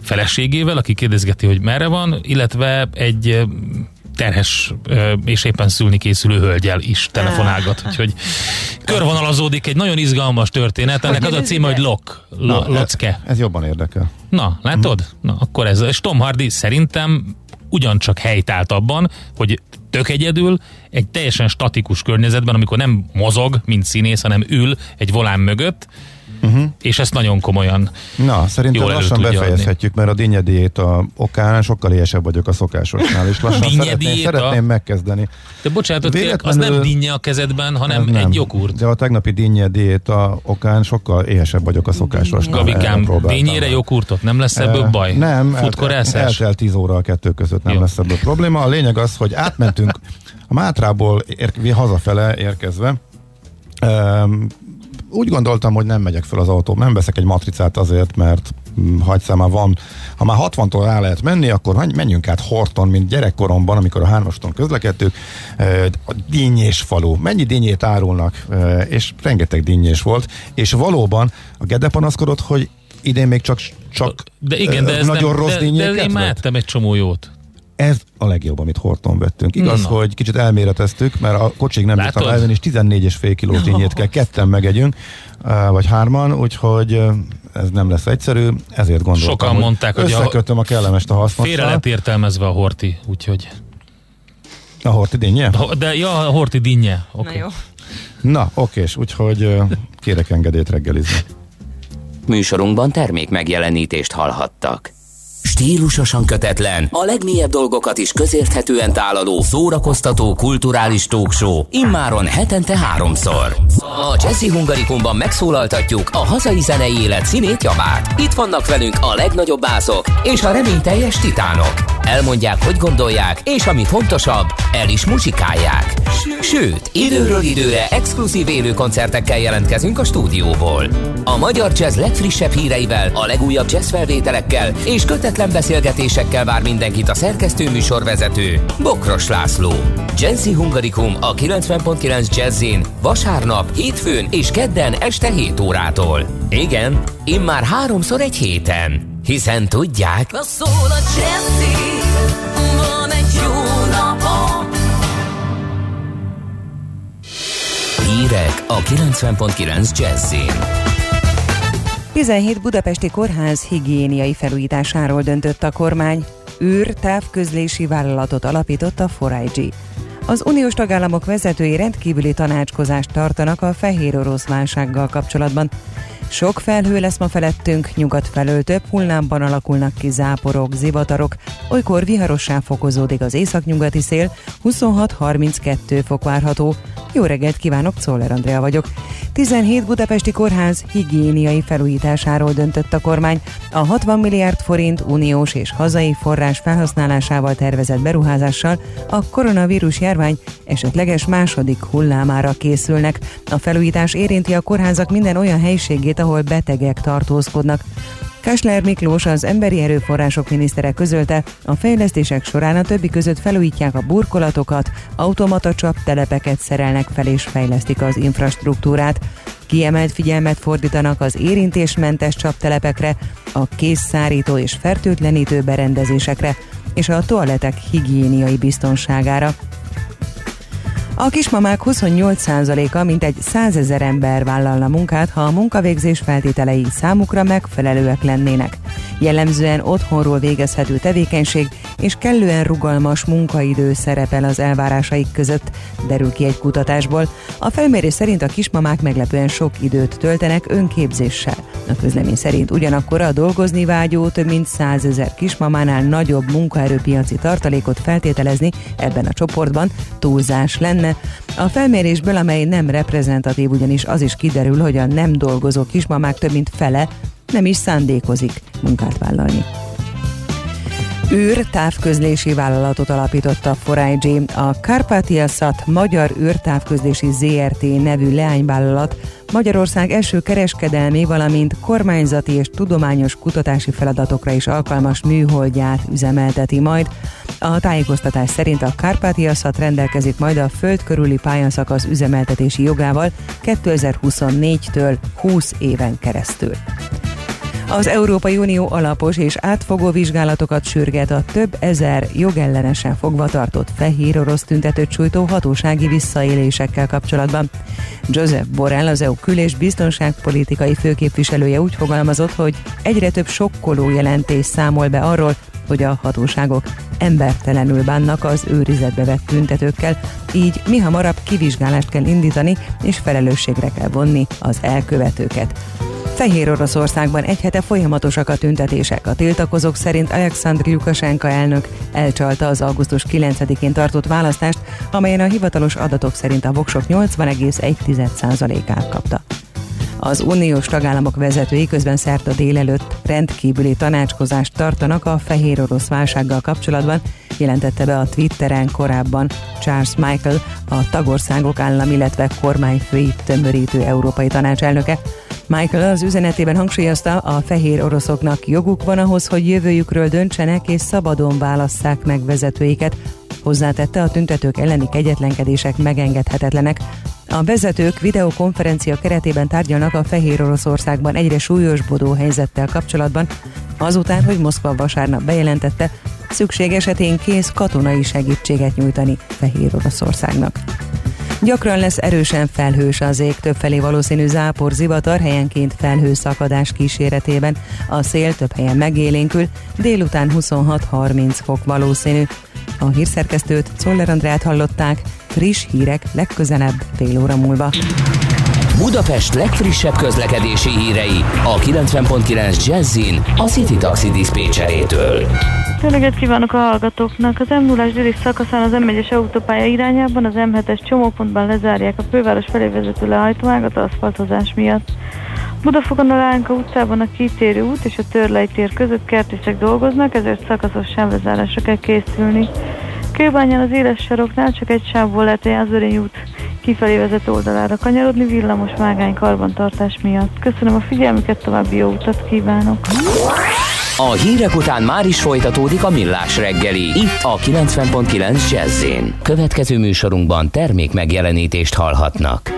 feleségével, aki kérdezgeti, hogy merre van, illetve egy terhes és éppen szülni készülő hölgyel is telefonálgat, úgyhogy körvonalazódik egy nagyon izgalmas történet, ennek az a címe, hogy Lok, Lo, Na, Locke. Ez jobban érdekel. Na, látod? Na, akkor ez. És Tom Hardy szerintem ugyancsak helytált abban, hogy tök egyedül, egy teljesen statikus környezetben, amikor nem mozog, mint színész, hanem ül egy volán mögött, uh-huh. és ezt nagyon komolyan Na, szerintem Jól lassan befejezhetjük, mert a dinnyediét a okán sokkal éhesebb vagyok a szokásosnál, és lassan Dinnye szeretném, szeretném megkezdeni. De bocsánatot, kérek, az Véletlenül- nem dinnye a kezedben, hanem nem. egy jogurt. De a tegnapi dinnye diéta okán sokkal éhesebb vagyok a szokásosnál. Gabikám, dinnyére jogurtot, nem lesz ebből baj? Nem, el- Futkorászás? eltelt 10 óra a kettő között, nem Jó. lesz ebből probléma. A lényeg az, hogy átmentünk a Mátrából ér- hazafele érkezve. Úgy gondoltam, hogy nem megyek fel az autóm, nem veszek egy matricát azért, mert hm, hagyszám már van, ha már 60-tól rá lehet menni, akkor menj- menjünk át Horton, mint gyerekkoromban, amikor a hármaston közlekedtük, a dinnyés falu. Mennyi dinnyét árulnak, és rengeteg dinnyés volt, és valóban a Gede panaszkodott, hogy idén még csak, csak de igen, de ez nagyon nem, rossz de, de én már ettem egy csomó jót. Ez a legjobb, amit Horton vettünk. Igaz, Na. hogy kicsit elméreteztük, mert a kocsig nem bírtam elvenni, és 14,5 kilós dinnyét kell ketten megegyünk, vagy hárman, úgyhogy ez nem lesz egyszerű, ezért gondoltam, Sokan mondták, hogy a- összekötöm a kellemest a Félre hasznossal. lett értelmezve a horti, úgyhogy. A Horti dinnye? De ja, a horti dinnye. Na Okay. jó. Na, okés, úgyhogy kérek engedélyt reggelizni. Műsorunkban termék megjelenítést hallhattak. Stílusosan kötetlen, a legmélyebb dolgokat is közérthetően tálaló, szórakoztató, kulturális talkshow, immáron hetente háromszor. A Jazzy Hungarikumban megszólaltatjuk a hazai zenei élet színét javát. Itt vannak velünk a legnagyobb bászok és a reményteljes titánok. Elmondják, hogy gondolják, és ami fontosabb, el is muzsikálják. Sőt, időről időre exkluzív élő koncertekkel jelentkezünk a stúdióból. A magyar jazz legfrissebb híreivel, a legújabb jazz felvételekkel és kötetlen beszélgetésekkel vár mindenkit a szerkesztő műsorvezető Bokros László. Jazzy Hungarikum a 90.9 Jazzin vasárnap, hétfőn és kedden este 7 órától. Igen, immár háromszor egy héten. Hiszen tudják, Na szól a Jazzy, van egy jó napom. hírek a 90.9 Jazzin. 17 budapesti kórház higiéniai felújításáról döntött a kormány. űr távközlési vállalatot alapított a 4IG. Az uniós tagállamok vezetői rendkívüli tanácskozást tartanak a fehér orosz válsággal kapcsolatban. Sok felhő lesz ma felettünk, nyugat felől több hullámban alakulnak ki záporok, zivatarok, olykor viharossá fokozódik az északnyugati szél, 26-32 fok várható. Jó reggelt kívánok, Czoller Andrea vagyok. 17 budapesti kórház higiéniai felújításáról döntött a kormány. A 60 milliárd forint uniós és hazai forrás felhasználásával tervezett beruházással a koronavírus járvány esetleges második hullámára készülnek. A felújítás érinti a kórházak minden olyan helyiségét, ahol betegek tartózkodnak. Kásler Miklós, az Emberi Erőforrások minisztere közölte, a fejlesztések során a többi között felújítják a burkolatokat, automata csaptelepeket szerelnek fel és fejlesztik az infrastruktúrát. Kiemelt figyelmet fordítanak az érintésmentes csaptelepekre, a készszárító és fertőtlenítő berendezésekre és a toaletek higiéniai biztonságára. A kismamák 28%-a mintegy 100 ezer ember vállalna munkát, ha a munkavégzés feltételei számukra megfelelőek lennének. Jellemzően otthonról végezhető tevékenység és kellően rugalmas munkaidő szerepel az elvárásaik között, derül ki egy kutatásból. A felmérés szerint a kismamák meglepően sok időt töltenek önképzéssel. A közlemény szerint ugyanakkor a dolgozni vágyó több mint 100 ezer kismamánál nagyobb munkaerőpiaci tartalékot feltételezni ebben a csoportban túlzás lenne. A felmérésből, amely nem reprezentatív, ugyanis az is kiderül, hogy a nem dolgozó kismamák több mint fele nem is szándékozik munkát vállalni. űr távközlési vállalatot alapított a 4IG. A Carpatiasat Magyar űrtávközlési ZRT nevű leányvállalat Magyarország első kereskedelmi, valamint kormányzati és tudományos kutatási feladatokra is alkalmas műholdját üzemelteti majd. A tájékoztatás szerint a Kárpátiaszat rendelkezik majd a föld körüli pályaszakasz üzemeltetési jogával 2024-től 20 éven keresztül. Az Európai Unió alapos és átfogó vizsgálatokat sürget a több ezer jogellenesen fogva tartott fehér orosz tüntetőt sújtó hatósági visszaélésekkel kapcsolatban. Joseph Borrell, az EU kül- és biztonságpolitikai főképviselője úgy fogalmazott, hogy egyre több sokkoló jelentés számol be arról, hogy a hatóságok embertelenül bánnak az őrizetbe vett tüntetőkkel, így mi hamarabb kivizsgálást kell indítani és felelősségre kell vonni az elkövetőket. Fehér Oroszországban egy hete folyamatosak a tüntetések. A tiltakozók szerint Alexandr Lukasenka elnök elcsalta az augusztus 9-én tartott választást, amelyen a hivatalos adatok szerint a voksok 80,1%-át kapta. Az uniós tagállamok vezetői közben szerte délelőtt rendkívüli tanácskozást tartanak a fehér orosz válsággal kapcsolatban, jelentette be a Twitteren korábban Charles Michael, a tagországok állam, illetve kormányfői tömörítő európai tanácselnöke. Michael az üzenetében hangsúlyozta, a fehér oroszoknak joguk van ahhoz, hogy jövőjükről döntsenek és szabadon válasszák meg vezetőiket. Hozzátette, a tüntetők elleni kegyetlenkedések megengedhetetlenek. A vezetők videokonferencia keretében tárgyalnak a Fehér Oroszországban egyre súlyosbodó helyzettel kapcsolatban, azután, hogy Moszkva vasárnap bejelentette, szükség esetén kész katonai segítséget nyújtani Fehér Oroszországnak. Gyakran lesz erősen felhős az ég, többfelé valószínű zápor, zivatar, helyenként felhőszakadás kíséretében. A szél több helyen megélénkül, délután 26-30 fok valószínű. A hírszerkesztőt Czoller Andrát hallották, friss hírek legközelebb fél óra múlva. Budapest legfrissebb közlekedési hírei a 90.9 Jazzin a City Taxi Dispécsejétől. Jó reggelt kívánok a hallgatóknak! Az M0-as déli szakaszán az M1-es autópálya irányában az M7-es csomópontban lezárják a főváros felé vezető lehajtóágat aszfaltozás miatt. Budafokon a Lánka utcában a kitérő út és a Törlei tér között kertészek dolgoznak, ezért szakaszos sávlezárásra kell készülni. Kőbányán az éles saroknál csak egy sávból lehet a Jászberény út kifelé vezető oldalára kanyarodni villamos mágány karbantartás miatt. Köszönöm a figyelmüket, további jó utat kívánok! A hírek után már is folytatódik a millás reggeli. Itt a 90.9 jazz Következő műsorunkban termék megjelenítést hallhatnak.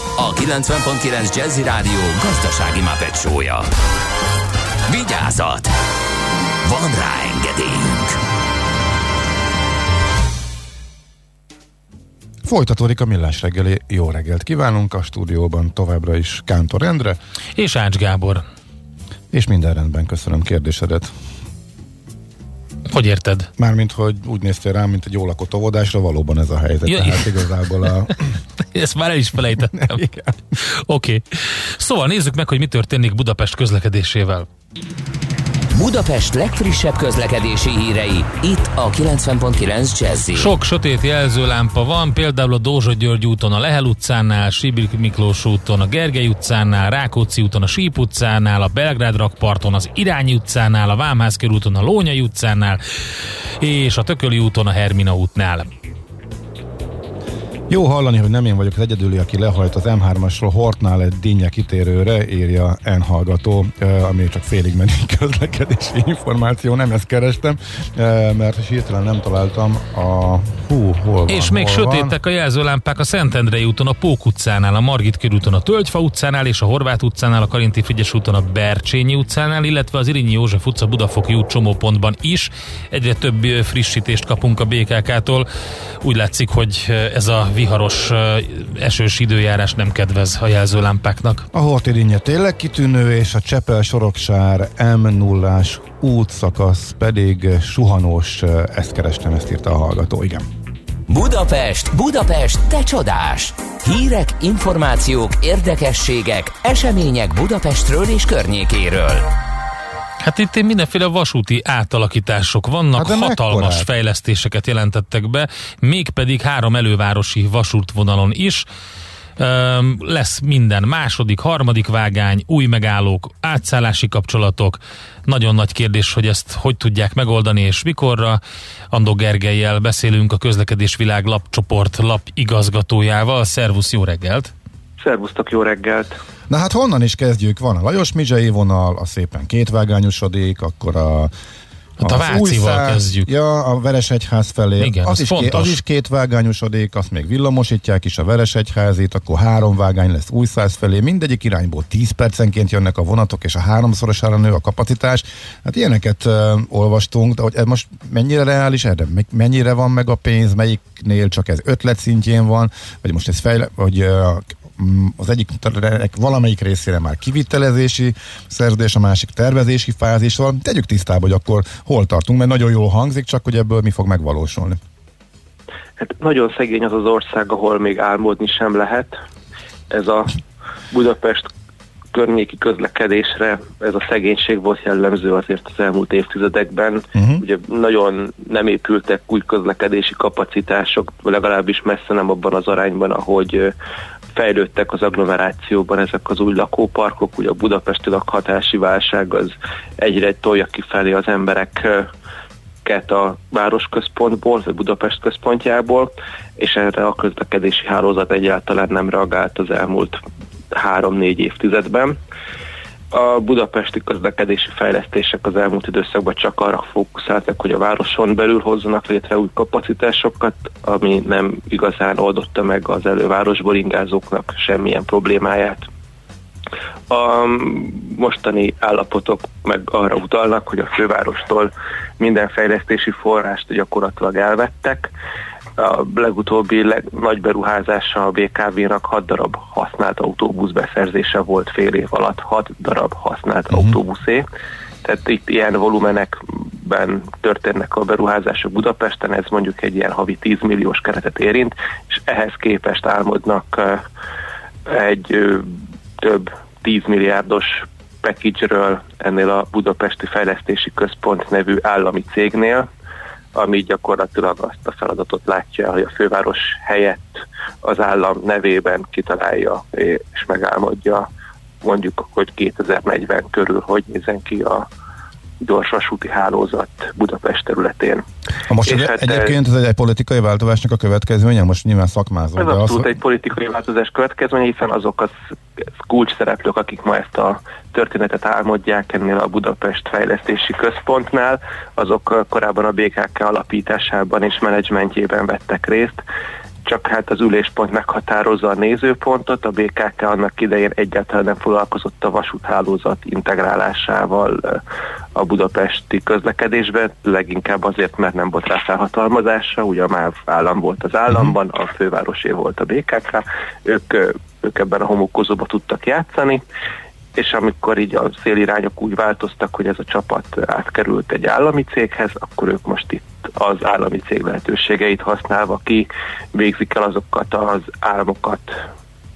a 90.9 Jazzy Rádió gazdasági mapetsója. Vigyázat! Van rá engedélyünk! Folytatódik a millás reggeli. Jó reggelt kívánunk a stúdióban továbbra is Kántor Endre. És Ács Gábor. És minden rendben, köszönöm kérdésedet. Hogy érted? Mármint, hogy úgy néztél rám, mint egy jól lakott óvodásra, valóban ez a helyzet. Ja, Tehát igazából a... Ezt már el is felejtettem. Oké. Okay. Szóval nézzük meg, hogy mi történik Budapest közlekedésével. Budapest legfrissebb közlekedési hírei, itt a 90.9 jazz Sok sötét jelzőlámpa van, például a Dózsa György úton a Lehel utcánál, Sibrik Miklós úton a Gergely utcánál, Rákóczi úton a Síp utcánál, a Belgrád rakparton az Irányi utcánál, a Vámház úton a Lónyai utcánál, és a Tököli úton a Hermina útnál. Jó hallani, hogy nem én vagyok az egyedüli, aki lehajt az M3-asról Hortnál egy dinnye kitérőre, írja N hallgató, ami csak félig menő közlekedési információ, nem ezt kerestem, mert hirtelen nem találtam a hú, hol van, És még hol sötétek van. a jelzőlámpák a Szentendrei úton, a Pók utcánál, a Margit körúton, a Tölgyfa utcánál és a Horváth utcánál, a Karinti Frigyes úton, a Bercsényi utcánál, illetve az Irinyi József utca Budafoki út csomópontban is. Egyre több frissítést kapunk a BKK-tól. Úgy látszik, hogy ez a viharos esős időjárás nem kedvez a jelzőlámpáknak. A Hortidinnye tényleg kitűnő, és a Csepel Soroksár m 0 útszakasz pedig suhanós, ezt kerestem, ezt írta a hallgató, igen. Budapest, Budapest, te csodás! Hírek, információk, érdekességek, események Budapestről és környékéről. Hát itt mindenféle vasúti átalakítások vannak, hát hatalmas mekkorát? fejlesztéseket jelentettek be, mégpedig három elővárosi vasútvonalon is. Üm, lesz minden második, harmadik vágány, új megállók, átszállási kapcsolatok. Nagyon nagy kérdés, hogy ezt hogy tudják megoldani és mikorra. Andó Gergelyel beszélünk a Közlekedés Világ lapcsoport lap igazgatójával. Szervusz, jó reggelt! Szervusztok, jó reggelt! Na hát honnan is kezdjük? Van a Lajos Mizsei vonal, a szépen kétvágányosodik, akkor a Hát a Vácival kezdjük. Ja, a Veresegyház felé. Igen, az, is ké, az is két vágányosodik, azt még villamosítják is a Veresegyházit, akkor három vágány lesz Újszáz felé. Mindegyik irányból 10 percenként jönnek a vonatok, és a háromszorosára nő a kapacitás. Hát ilyeneket uh, olvastunk, de hogy ez most mennyire reális erre? Mennyire van meg a pénz, melyiknél csak ez ötlet szintjén van, vagy most ez fejle, vagy uh, az egyik valamelyik részére már kivitelezési szerződés, a másik tervezési fázis van. Tegyük tisztába, hogy akkor hol tartunk, mert nagyon jól hangzik, csak hogy ebből mi fog megvalósulni. Hát nagyon szegény az az ország, ahol még álmodni sem lehet. Ez a Budapest környéki közlekedésre ez a szegénység volt jellemző azért az elmúlt évtizedekben. Uh-huh. Ugye nagyon nem épültek új közlekedési kapacitások, legalábbis messze nem abban az arányban, ahogy fejlődtek az agglomerációban ezek az új lakóparkok, ugye a budapesti lakhatási válság az egyre tolja kifelé az embereket a városközpontból, vagy Budapest központjából, és erre a közlekedési hálózat egyáltalán nem reagált az elmúlt három-négy évtizedben. A budapesti közlekedési fejlesztések az elmúlt időszakban csak arra fókuszáltak, hogy a városon belül hozzanak létre új kapacitásokat, ami nem igazán oldotta meg az elővárosból ingázóknak semmilyen problémáját. A mostani állapotok meg arra utalnak, hogy a fővárostól minden fejlesztési forrást gyakorlatilag elvettek, a legutóbbi leg, nagy beruházása a BKV-nak 6 darab használt autóbusz beszerzése volt fél év alatt, 6 darab használt uh-huh. autóbuszé. Tehát itt ilyen volumenekben történnek a beruházások Budapesten, ez mondjuk egy ilyen havi 10 milliós keretet érint, és ehhez képest álmodnak egy több 10 milliárdos package ennél a Budapesti Fejlesztési Központ nevű állami cégnél, ami gyakorlatilag azt a feladatot látja, hogy a főváros helyett az állam nevében kitalálja és megálmodja mondjuk, hogy 2040 körül hogy nézen ki a gyorsvasúti hálózat Budapest területén. Ha most és hát egyébként ez egy, egy politikai változásnak a következménye, most nyilván szakmázom. Ez abszolút az... egy politikai változás következménye, hiszen azok az kulcs szereplők, akik ma ezt a történetet álmodják ennél a Budapest Fejlesztési Központnál, azok korábban a BKK alapításában és menedzsmentjében vettek részt, csak hát az üléspont meghatározza a nézőpontot, a BKK annak idején egyáltalán nem foglalkozott a vasúthálózat integrálásával a budapesti közlekedésbe, leginkább azért, mert nem volt rá felhatalmazása, ugye a állam volt az államban, a fővárosé volt a BKK, ők, ők ebben a homokozóba tudtak játszani, és amikor így a szélirányok úgy változtak, hogy ez a csapat átkerült egy állami céghez, akkor ők most itt az állami cég lehetőségeit használva ki végzik el azokat az álmokat,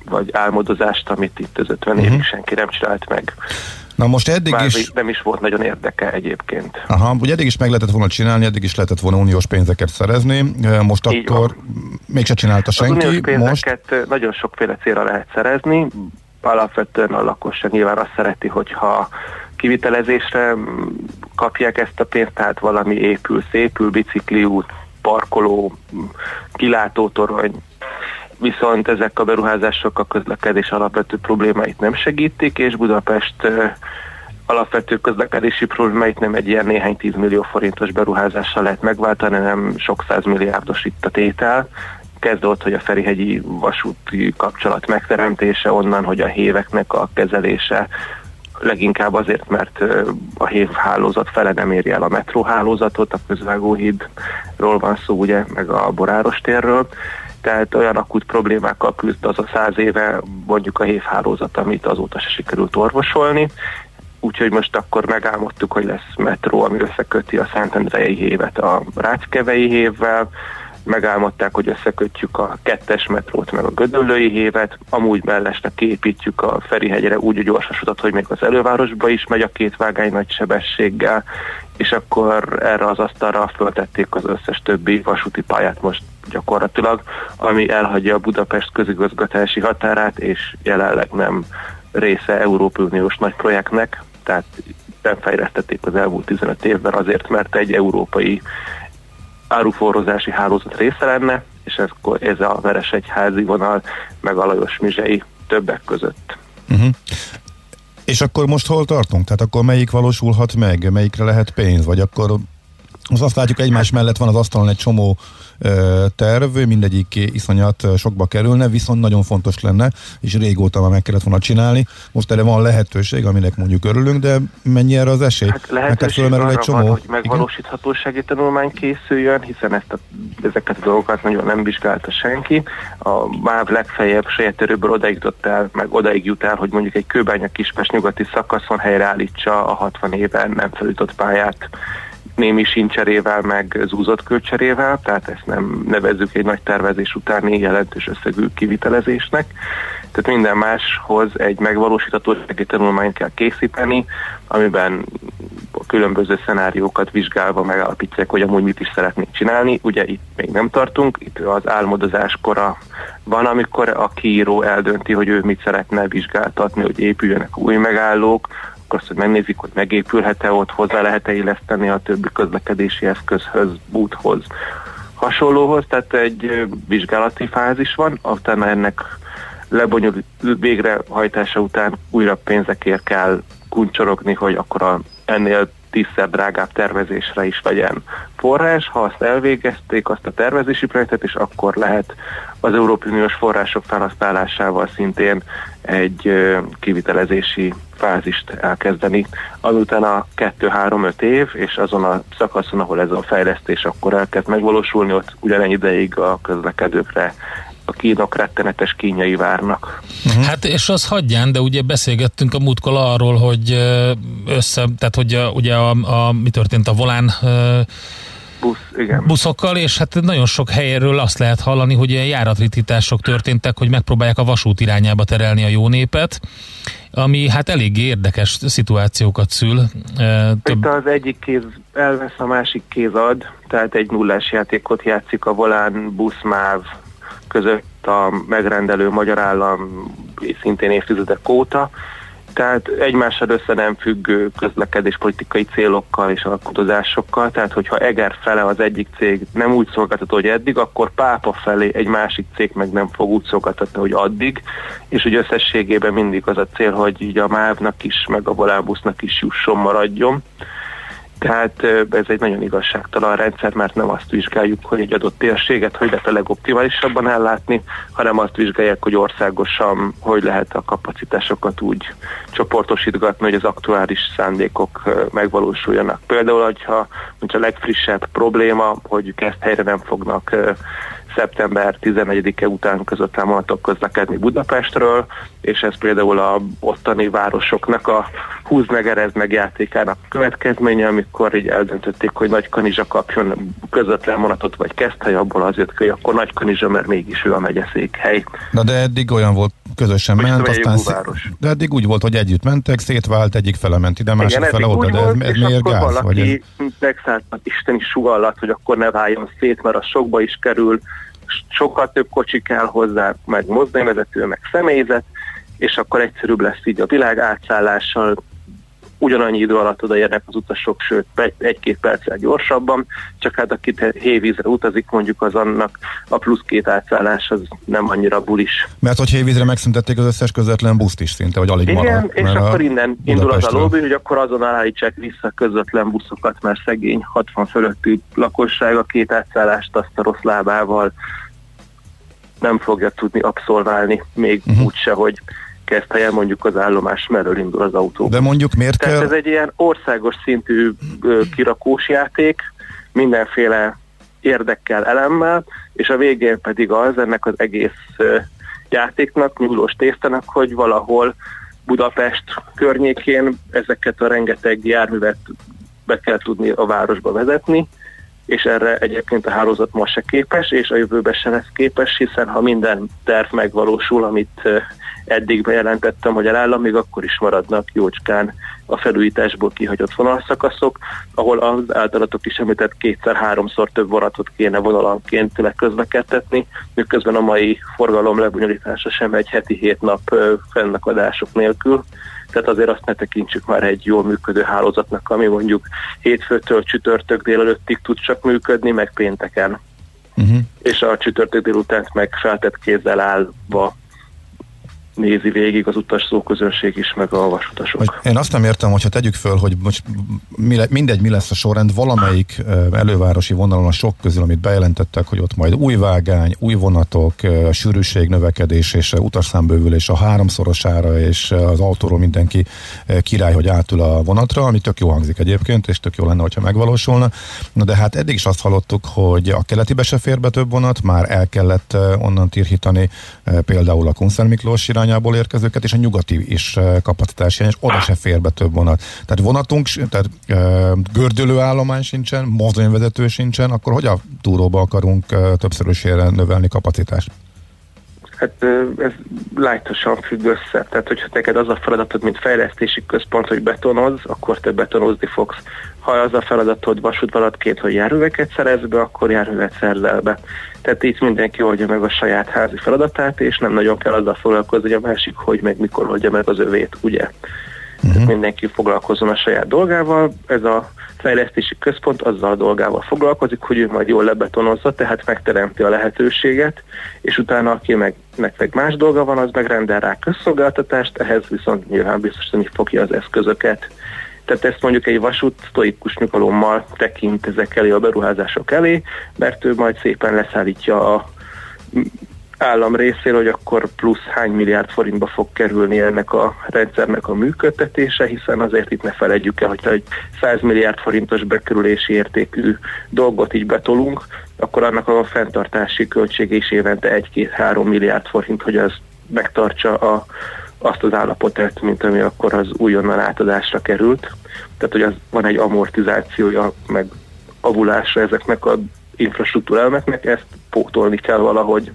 vagy álmodozást, amit itt az 50 uh-huh. évig senki nem csinált meg. Na most eddig Már is... Nem is volt nagyon érdeke egyébként. Aha, ugye eddig is meg lehetett volna csinálni, eddig is lehetett volna uniós pénzeket szerezni, most Így akkor van. mégse csinálta senki. Az uniós pénzeket most... nagyon sokféle célra lehet szerezni, alapvetően a lakosság nyilván azt szereti, hogyha kivitelezésre kapják ezt a pénzt, tehát valami épül, szépül, bicikliút, parkoló, kilátótorony, viszont ezek a beruházások a közlekedés alapvető problémáit nem segítik, és Budapest alapvető közlekedési problémáit nem egy ilyen néhány tízmillió forintos beruházással lehet megváltani, hanem sok százmilliárdos itt a tétel, kezdve ott, hogy a Ferihegyi vasúti kapcsolat megteremtése, onnan, hogy a héveknek a kezelése, leginkább azért, mert a hév hálózat fele nem éri el a metróhálózatot, a közvágóhídról van szó, ugye, meg a Boráros térről, tehát olyan akut problémákkal küzd az a száz éve mondjuk a hévhálózat, amit azóta se sikerült orvosolni, úgyhogy most akkor megálmodtuk, hogy lesz metró, ami összeköti a Szentendrei hévet a Ráckevei hévvel, megálmodták, hogy összekötjük a kettes metrót meg a Gödöllői hévet, amúgy mellesnek képítjük a Ferihegyre úgy a gyorsvasutat, hogy még az elővárosba is megy a két vágány nagy sebességgel, és akkor erre az asztalra föltették az összes többi vasúti pályát most gyakorlatilag, ami elhagyja a Budapest közigazgatási határát, és jelenleg nem része Európai Uniós nagy projektnek, tehát nem fejlesztették az elmúlt 15 évben azért, mert egy európai áruforrozási hálózat része lenne, és ez, ez a Veresegyházi vonal, meg a Lajos Mizsei többek között. Uh-huh. És akkor most hol tartunk? Tehát akkor melyik valósulhat meg? Melyikre lehet pénz? Vagy akkor az azt látjuk, egymás mellett van az asztalon egy csomó terv, mindegyik iszonyat sokba kerülne, viszont nagyon fontos lenne, és régóta már meg kellett volna csinálni. Most erre van lehetőség, aminek mondjuk örülünk, de mennyi erre az esély? Hát lehetőség arra egy csomó. Van, hogy megvalósíthatósági tanulmány készüljön, hiszen ezt a, ezeket a dolgokat nagyon nem vizsgálta senki. A MÁV legfeljebb saját erőből odaig jutott el, meg odaig jut el, hogy mondjuk egy kőbánya kispes nyugati szakaszon helyreállítsa a 60 éven nem felütött pályát némi sincserével, meg zúzott költserével, tehát ezt nem nevezzük egy nagy tervezés utáni jelentős összegű kivitelezésnek. Tehát minden máshoz egy megvalósíthatósági tanulmányt kell készíteni, amiben a különböző szenáriókat vizsgálva megállapítják, hogy amúgy mit is szeretnék csinálni. Ugye itt még nem tartunk, itt az álmodozás kora van, amikor a kiíró eldönti, hogy ő mit szeretne vizsgáltatni, hogy épüljenek új megállók, azt, hogy megnézik, hogy megépülhet-e ott, hozzá lehet-e illeszteni a többi közlekedési eszközhöz, úthoz, hasonlóhoz, tehát egy vizsgálati fázis van, utána ennek lebonyolult végrehajtása után újra pénzekért kell kuncsorogni, hogy akkor a, ennél tízszer drágább tervezésre is legyen forrás. Ha azt elvégezték, azt a tervezési projektet, és akkor lehet az Európai Uniós források felhasználásával szintén egy kivitelezési fázist elkezdeni. Azután a 2-3-5 év, és azon a szakaszon, ahol ez a fejlesztés akkor elkezd megvalósulni, ott ugyanennyi ideig a közlekedőkre a kínok rettenetes kínjai várnak. Uh-huh. Hát és az hagyján, de ugye beszélgettünk a múltkor arról, hogy össze, tehát hogy a, ugye a, a, mi történt a volán busz, igen. buszokkal, és hát nagyon sok helyről azt lehet hallani, hogy ilyen járatritítások történtek, hogy megpróbálják a vasút irányába terelni a jó népet, ami hát eléggé érdekes szituációkat szül. Több... Itt az egyik kéz elvesz, a másik kéz ad, tehát egy nullás játékot játszik a volán, busz, máv között a megrendelő magyar állam szintén évtizedek óta, tehát egymással össze nem függő közlekedéspolitikai célokkal és alkotozásokkal, tehát hogyha Eger fele az egyik cég nem úgy szolgáltató, hogy eddig, akkor Pápa felé egy másik cég meg nem fog úgy szolgáltatni, hogy addig, és hogy összességében mindig az a cél, hogy így a MÁV-nak is, meg a Volábusznak is jusson, maradjon. Tehát ez egy nagyon igazságtalan rendszer, mert nem azt vizsgáljuk, hogy egy adott térséget hogy lehet a legoptimálisabban ellátni, hanem azt vizsgálják, hogy országosan hogy lehet a kapacitásokat úgy csoportosítgatni, hogy az aktuális szándékok megvalósuljanak. Például, hogyha mint a legfrissebb probléma, hogy ezt helyre nem fognak szeptember 11-e után között támogatok közlekedni Budapestről, és ez például a ottani városoknak a húz meg, erez meg játékának következménye, amikor így eldöntötték, hogy Nagy Kanizsa kapjon közvetlen vonatot, vagy Keszthely, abból azért, hogy akkor Nagy Kanizsa, mert mégis ő a megyeszékhely. Na de eddig olyan volt, közösen hogy ment, aztán szé- de eddig úgy volt, hogy együtt mentek, szétvált, egyik fele ment ide, másik Igen, fele oda, de ez, ez miért gáz? Valaki vagy ez... megszállt isteni sugallat, hogy akkor ne váljon szét, mert az sokba is kerül, sokkal több kocsi kell hozzá, meg mozdonyvezető, meg személyzet, és akkor egyszerűbb lesz így a világ átszállással, ugyanannyi idő alatt odaérnek az utasok, sőt egy-két perccel gyorsabban, csak hát aki hévízre utazik, mondjuk az annak a plusz két átszállás az nem annyira bulis. Mert hogy hévízre megszüntették az összes közvetlen buszt is szinte, vagy alig Igen, maradt. és akkor innen indul az a lobby, hogy akkor azon állítsák vissza közvetlen buszokat, mert szegény 60 fölötti lakosság a két átszállást azt a rossz lábával nem fogja tudni abszolválni, még uh-huh. úgyse, hogy kezd helyen mondjuk az állomás mellől indul az autó. De mondjuk miért Tehát kell... ez egy ilyen országos szintű kirakós játék, mindenféle érdekkel, elemmel, és a végén pedig az ennek az egész játéknak, nyúlós tésztának, hogy valahol Budapest környékén ezeket a rengeteg járművet be kell tudni a városba vezetni, és erre egyébként a hálózat ma se képes, és a jövőben se lesz képes, hiszen ha minden terv megvalósul, amit eddig bejelentettem, hogy eláll, még akkor is maradnak jócskán a felújításból kihagyott vonalszakaszok, ahol az általatok is említett kétszer-háromszor több vonatot kéne vonalanként leközlekedtetni, miközben a mai forgalom lebonyolítása sem egy heti hét nap fennakadások nélkül. Tehát azért azt ne tekintsük már egy jól működő hálózatnak, ami mondjuk hétfőtől csütörtök délelőttig tud csak működni, meg pénteken. Uh-huh. És a csütörtök délután meg feltett kézzel állva nézi végig az utas szóközönség is, meg a vasutasok. Én azt nem értem, hogyha tegyük föl, hogy most mi le, mindegy, mi lesz a sorrend, valamelyik elővárosi vonalon a sok közül, amit bejelentettek, hogy ott majd új vágány, új vonatok, sűrűség növekedés és utasszámbővülés a háromszorosára, és az autóról mindenki király, hogy átül a vonatra, ami tök jó hangzik egyébként, és tök jó lenne, hogyha megvalósulna. Na de hát eddig is azt hallottuk, hogy a keletibe se fér be több vonat, már el kellett onnan tirhítani például a Kunszer Miklós irány irányából érkezőket, és a nyugati is kapacitás és oda se fér be több vonat. Tehát vonatunk, tehát gördülő állomány sincsen, mozdonyvezető sincsen, akkor hogy a túróba akarunk többszörösére növelni kapacitást? Hát ez lájtosan függ össze. Tehát, hogyha neked az a feladatod, mint fejlesztési központ, hogy betonoz, akkor te betonozni fogsz. Ha az a feladatod vasútvalatként, hogy járműveket szerez be, akkor járművet szerzel be. Tehát itt mindenki oldja meg a saját házi feladatát, és nem nagyon kell azzal foglalkozni, hogy a másik hogy meg mikor oldja meg az övét, ugye? Uh-huh. Tehát mindenki foglalkozzon a saját dolgával. Ez a fejlesztési központ azzal a dolgával foglalkozik, hogy ő majd jól lebetonozza, tehát megteremti a lehetőséget, és utána aki meg, meg más dolga van, az megrendel rá közszolgáltatást, ehhez viszont nyilván biztosítani fogja az eszközöket. Tehát ezt mondjuk egy vasút sztoikus nyugalommal tekint ezek elé a beruházások elé, mert ő majd szépen leszállítja a állam részéről, hogy akkor plusz hány milliárd forintba fog kerülni ennek a rendszernek a működtetése, hiszen azért itt ne felejtjük el, hogyha egy 100 milliárd forintos bekerülési értékű dolgot így betolunk, akkor annak a fenntartási költsége is évente 1-2-3 milliárd forint, hogy az megtartsa a, azt az állapotát, mint ami akkor az újonnan átadásra került. Tehát, hogy az van egy amortizációja, meg avulásra ezeknek a infrastruktúra elemeknek, ezt pótolni kell valahogy.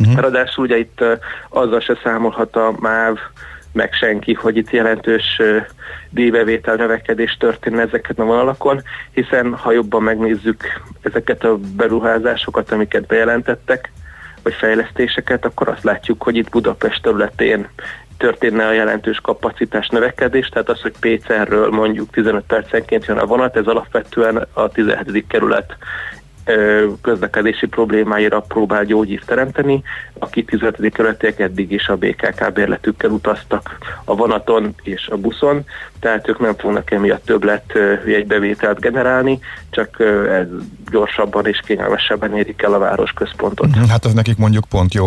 Uh-huh. Ráadásul ugye itt azzal se számolhat a MÁV, meg senki, hogy itt jelentős díjbevétel növekedés történne ezeket a vonalakon, hiszen ha jobban megnézzük ezeket a beruházásokat, amiket bejelentettek, vagy fejlesztéseket, akkor azt látjuk, hogy itt Budapest területén történne a jelentős kapacitás növekedés, tehát az, hogy PCR-ről mondjuk 15 percenként jön a vonat, ez alapvetően a 17. kerület közlekedési problémáira próbál gyógyírt teremteni, akik 15. kerületiek eddig is a BKK bérletükkel utaztak a vonaton és a buszon, tehát ők nem fognak emiatt többlet jegybevételt generálni, csak ez gyorsabban és kényelmesebben érik el a városközpontot. Mhm, hát az nekik mondjuk pont jó.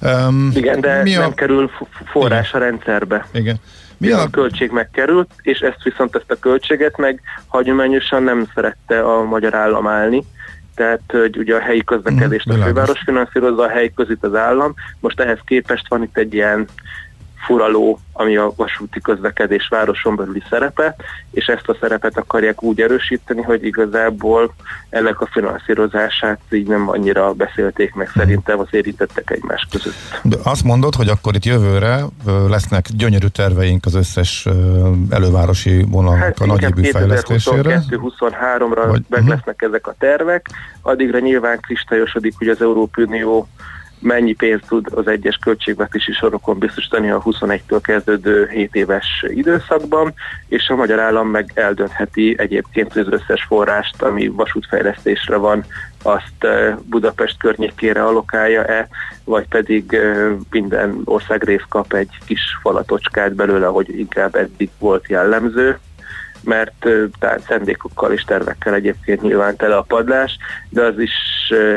Um, Igen, de mi a... nem kerül forrás Igen. a rendszerbe. Igen. Mi a... a költség megkerült, és ezt viszont ezt a költséget meg hagyományosan nem szerette a magyar állam állni, tehát hogy ugye a helyi közlekedést a főváros finanszírozza, a helyi között az állam. Most ehhez képest van itt egy ilyen furaló, ami a vasúti közlekedés városon belüli szerepe, és ezt a szerepet akarják úgy erősíteni, hogy igazából ennek a finanszírozását így nem annyira beszélték meg szerintem az érintettek egymás között. De azt mondod, hogy akkor itt jövőre lesznek gyönyörű terveink az összes elővárosi vonalak hát a fejlesztésére? 2022-23-ra meg uh-huh. lesznek ezek a tervek, addigra nyilván kristályosodik, hogy az Európai Unió mennyi pénzt tud az egyes költségvetési sorokon biztosítani a 21-től kezdődő 7 éves időszakban, és a magyar állam meg eldöntheti egyébként az összes forrást, ami vasútfejlesztésre van, azt Budapest környékére alokálja-e, vagy pedig minden országrész kap egy kis falatocskát belőle, hogy inkább eddig volt jellemző mert tehát szendékokkal és tervekkel egyébként nyilván tele a padlás, de az is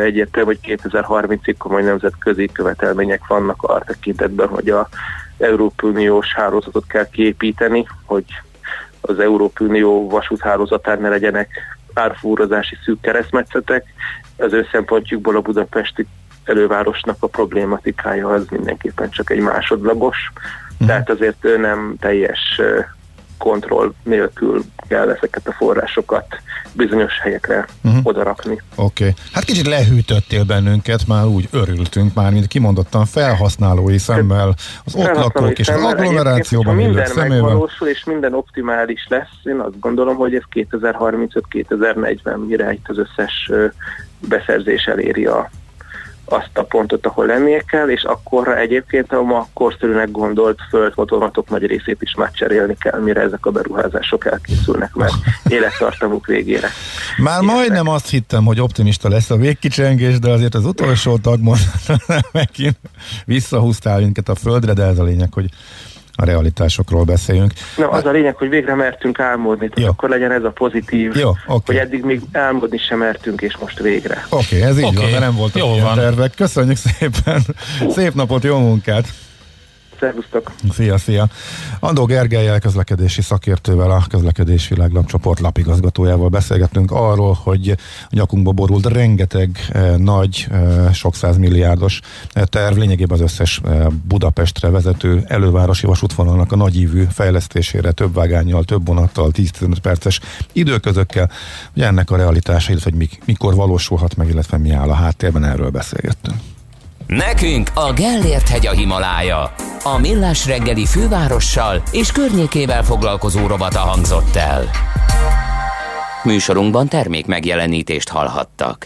egyértelmű, hogy 2030-ig komoly nemzetközi követelmények vannak a tekintetben, hogy a Európai Uniós hálózatot kell kiépíteni, hogy az Európai Unió vasúthálózatán ne legyenek árfúrozási szűk keresztmetszetek. Az ő szempontjukból a budapesti elővárosnak a problématikája az mindenképpen csak egy másodlagos, mm. tehát azért ő nem teljes kontroll nélkül kell ezeket a forrásokat bizonyos helyekre uh-huh. odarakni. Oké. Okay. Hát kicsit lehűtöttél bennünket, már úgy örültünk már, mint kimondottan felhasználói szemmel, az ott lakók és az agglomerációban élők szemével. megvalósul és minden optimális lesz, én azt gondolom, hogy ez 2035-2040 mire itt az összes beszerzés eléri a azt a pontot, ahol lennie kell, és akkor egyébként a ma korszerűnek gondolt földmotormatok nagy részét is már cserélni kell, mire ezek a beruházások elkészülnek, mert élettartamuk végére. Már Ilyen majdnem azt hittem, hogy optimista lesz a végkicsengés, de azért az utolsó tagmon megint visszahúztál minket a földre, de ez a lényeg, hogy a realitásokról beszéljünk. Na, az a lényeg, hogy végre mertünk álmodni, tehát akkor legyen ez a pozitív, Jó, okay. hogy eddig még álmodni sem mertünk, és most végre. Oké, okay, ez így okay. van, mert nem voltak Jó ilyen van. tervek. Köszönjük szépen, szép napot, jó munkát! Szervusztok! Szia, szia! Andó Gergelyel, közlekedési szakértővel, a Közlekedés Világlapcsoport lapigazgatójával beszélgettünk arról, hogy a nyakunkba borult rengeteg eh, nagy, eh, sok milliárdos eh, terv, lényegében az összes eh, Budapestre vezető elővárosi vasútvonalnak a nagyívű fejlesztésére, több vágányjal, több vonattal, 10-15 perces időközökkel, hogy ennek a realitása, illetve hogy mikor valósulhat meg, illetve mi áll a háttérben, erről beszélgettünk. Nekünk a Gellért hegy a Himalája. A Millás reggeli fővárossal és környékével foglalkozó robata hangzott el. Műsorunkban termék megjelenítést hallhattak.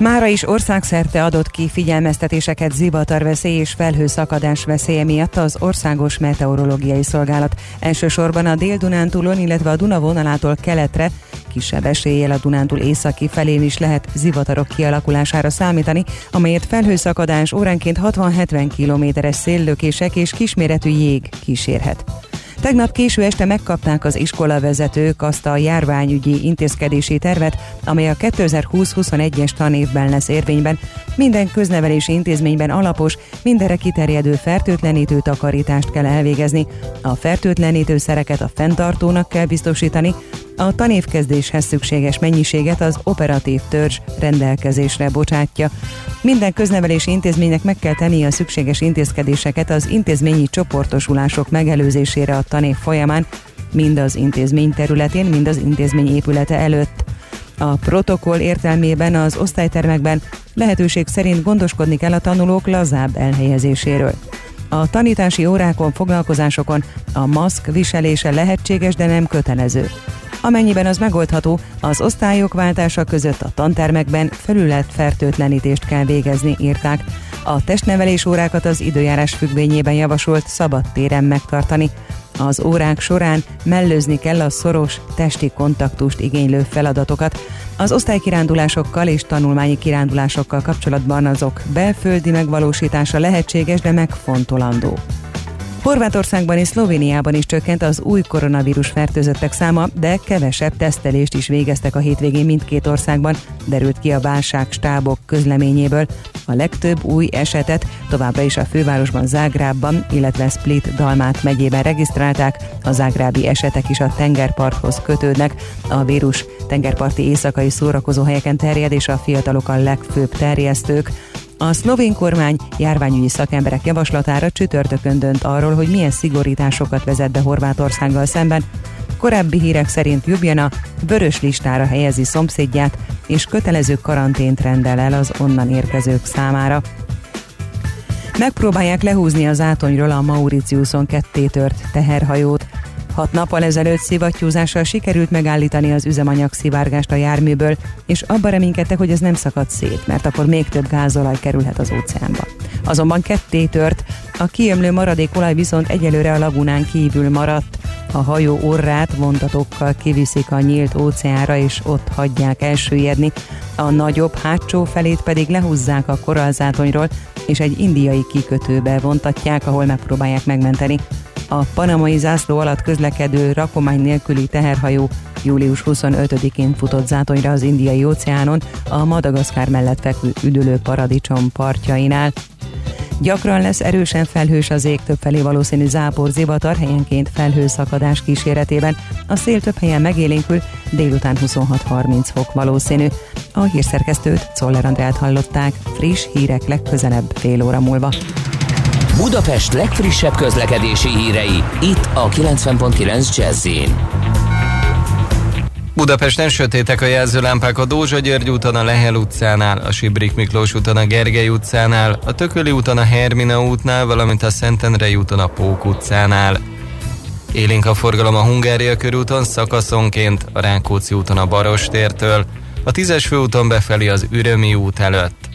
Mára is országszerte adott ki figyelmeztetéseket zivatarveszély és felhőszakadás veszélye miatt az Országos Meteorológiai Szolgálat. Elsősorban a Dél-Dunántúlon, illetve a Duna vonalától keletre, kisebb eséllyel a Dunántúl északi felén is lehet zivatarok kialakulására számítani, amelyet felhőszakadás óránként 60-70 kilométeres széllökések és kisméretű jég kísérhet. Tegnap késő este megkapták az iskolavezetők azt a járványügyi intézkedési tervet, amely a 2020-21-es tanévben lesz érvényben. Minden köznevelési intézményben alapos, mindenre kiterjedő fertőtlenítő takarítást kell elvégezni. A fertőtlenítő szereket a fenntartónak kell biztosítani, a tanévkezdéshez szükséges mennyiséget az operatív törzs rendelkezésre bocsátja. Minden köznevelési intézménynek meg kell tennie a szükséges intézkedéseket az intézményi csoportosulások megelőzésére a tanév folyamán, mind az intézmény területén, mind az intézmény épülete előtt. A protokoll értelmében az osztálytermekben lehetőség szerint gondoskodni kell a tanulók lazább elhelyezéséről. A tanítási órákon, foglalkozásokon a maszk viselése lehetséges, de nem kötelező. Amennyiben az megoldható, az osztályok váltása között a tantermekben felület fertőtlenítést kell végezni, írták. A testnevelés órákat az időjárás függvényében javasolt szabad téren megtartani. Az órák során mellőzni kell a szoros testi kontaktust igénylő feladatokat. Az osztálykirándulásokkal és tanulmányi kirándulásokkal kapcsolatban azok belföldi megvalósítása lehetséges, de megfontolandó. Horvátországban és Szlovéniában is csökkent az új koronavírus fertőzöttek száma, de kevesebb tesztelést is végeztek a hétvégén mindkét országban, derült ki a válságstábok közleményéből. A legtöbb új esetet továbbra is a fővárosban Zágrábban, illetve Split Dalmát megyében regisztrálták. A zágrábi esetek is a tengerparthoz kötődnek. A vírus tengerparti éjszakai szórakozóhelyeken terjed, és a fiatalok a legfőbb terjesztők. A szlovén kormány járványügyi szakemberek javaslatára csütörtökön dönt arról, hogy milyen szigorításokat vezet be Horvátországgal szemben. Korábbi hírek szerint Ljubljana vörös listára helyezi szomszédját, és kötelező karantént rendel el az onnan érkezők számára. Megpróbálják lehúzni az átonyról a Mauritiuson kettétört teherhajót. Hat nappal ezelőtt szivattyúzással sikerült megállítani az üzemanyag szivárgást a járműből, és abban reménykedtek, hogy ez nem szakad szét, mert akkor még több gázolaj kerülhet az óceánba. Azonban ketté tört, a kiömlő maradék olaj viszont egyelőre a lagunán kívül maradt. A hajó orrát vontatókkal kiviszik a nyílt óceánra, és ott hagyják elsüllyedni. A nagyobb hátsó felét pedig lehúzzák a korallzátonyról, és egy indiai kikötőbe vontatják, ahol megpróbálják megmenteni a panamai zászló alatt közlekedő rakomány nélküli teherhajó július 25-én futott zátonyra az indiai óceánon a Madagaszkár mellett fekvő üdülő paradicsom partjainál. Gyakran lesz erősen felhős az ég, többfelé valószínű zápor, zivatar, helyenként felhőszakadás kíséretében. A szél több helyen megélénkül, délután 26-30 fok valószínű. A hírszerkesztőt, Czoller hallották, friss hírek legközelebb fél óra múlva. Budapest legfrissebb közlekedési hírei, itt a 90.9 jazz Budapesten sötétek a jelzőlámpák a Dózsa György úton a Lehel utcánál, a Sibrik Miklós úton a Gergely utcánál, a Tököli úton a Hermina útnál, valamint a Szentendrei úton a Pók utcánál. Élénk a forgalom a Hungária körúton szakaszonként, a Rákóczi úton a Barostértől, a Tízes főúton befelé az Ürömi út előtt.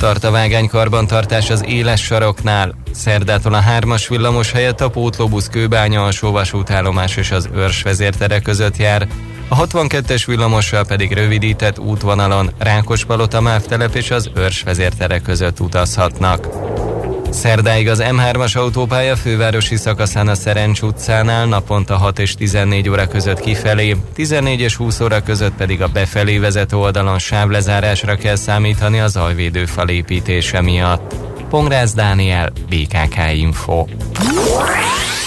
Tart a vágány karbantartás az éles saroknál. Szerdától a hármas villamos helyett a pótlóbusz kőbánya a sóvasútállomás és az őrs vezértere között jár. A 62-es villamossal pedig rövidített útvonalon Rákospalota mávtelep és az őrs vezértere között utazhatnak. Szerdáig az M3-as autópálya fővárosi szakaszán a Szerencs utcánál naponta 6 és 14 óra között kifelé, 14 és 20 óra között pedig a befelé vezető oldalon sávlezárásra kell számítani az alvédőfal építése miatt. Pongrász Dániel, BKK Info.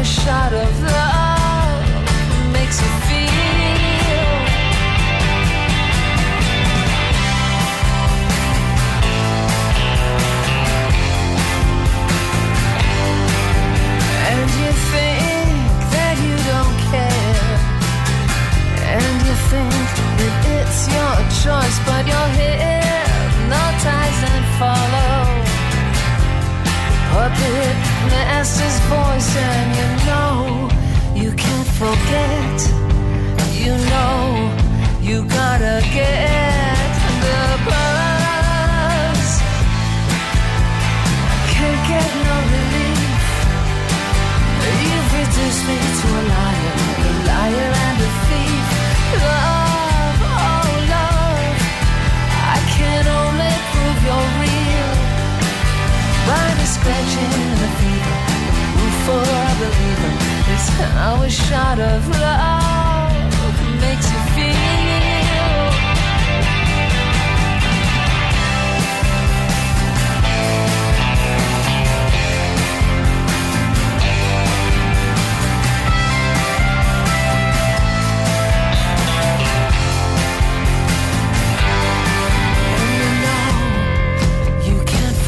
a shot of love makes you feel. And you think that you don't care. And you think that it's your choice, but you're hypnotized and follow. Puppet master's voice, and you know you can't forget. You know you gotta get the buzz. Can't get no relief. You've reduced me to scratching the fever. Root for a believer. It's how shot of love makes you feel.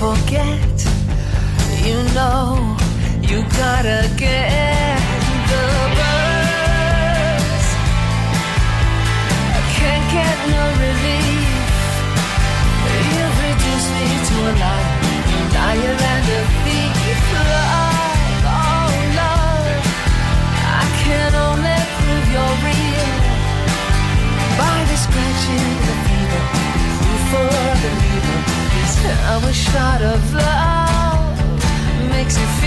Forget. You know you gotta get the buzz. I can't get no relief. You've reduced me to a liar, liar and a thief. Love, oh love, I can only prove you're real by the scratching the fever. Proof for a believer is a shot of love sexy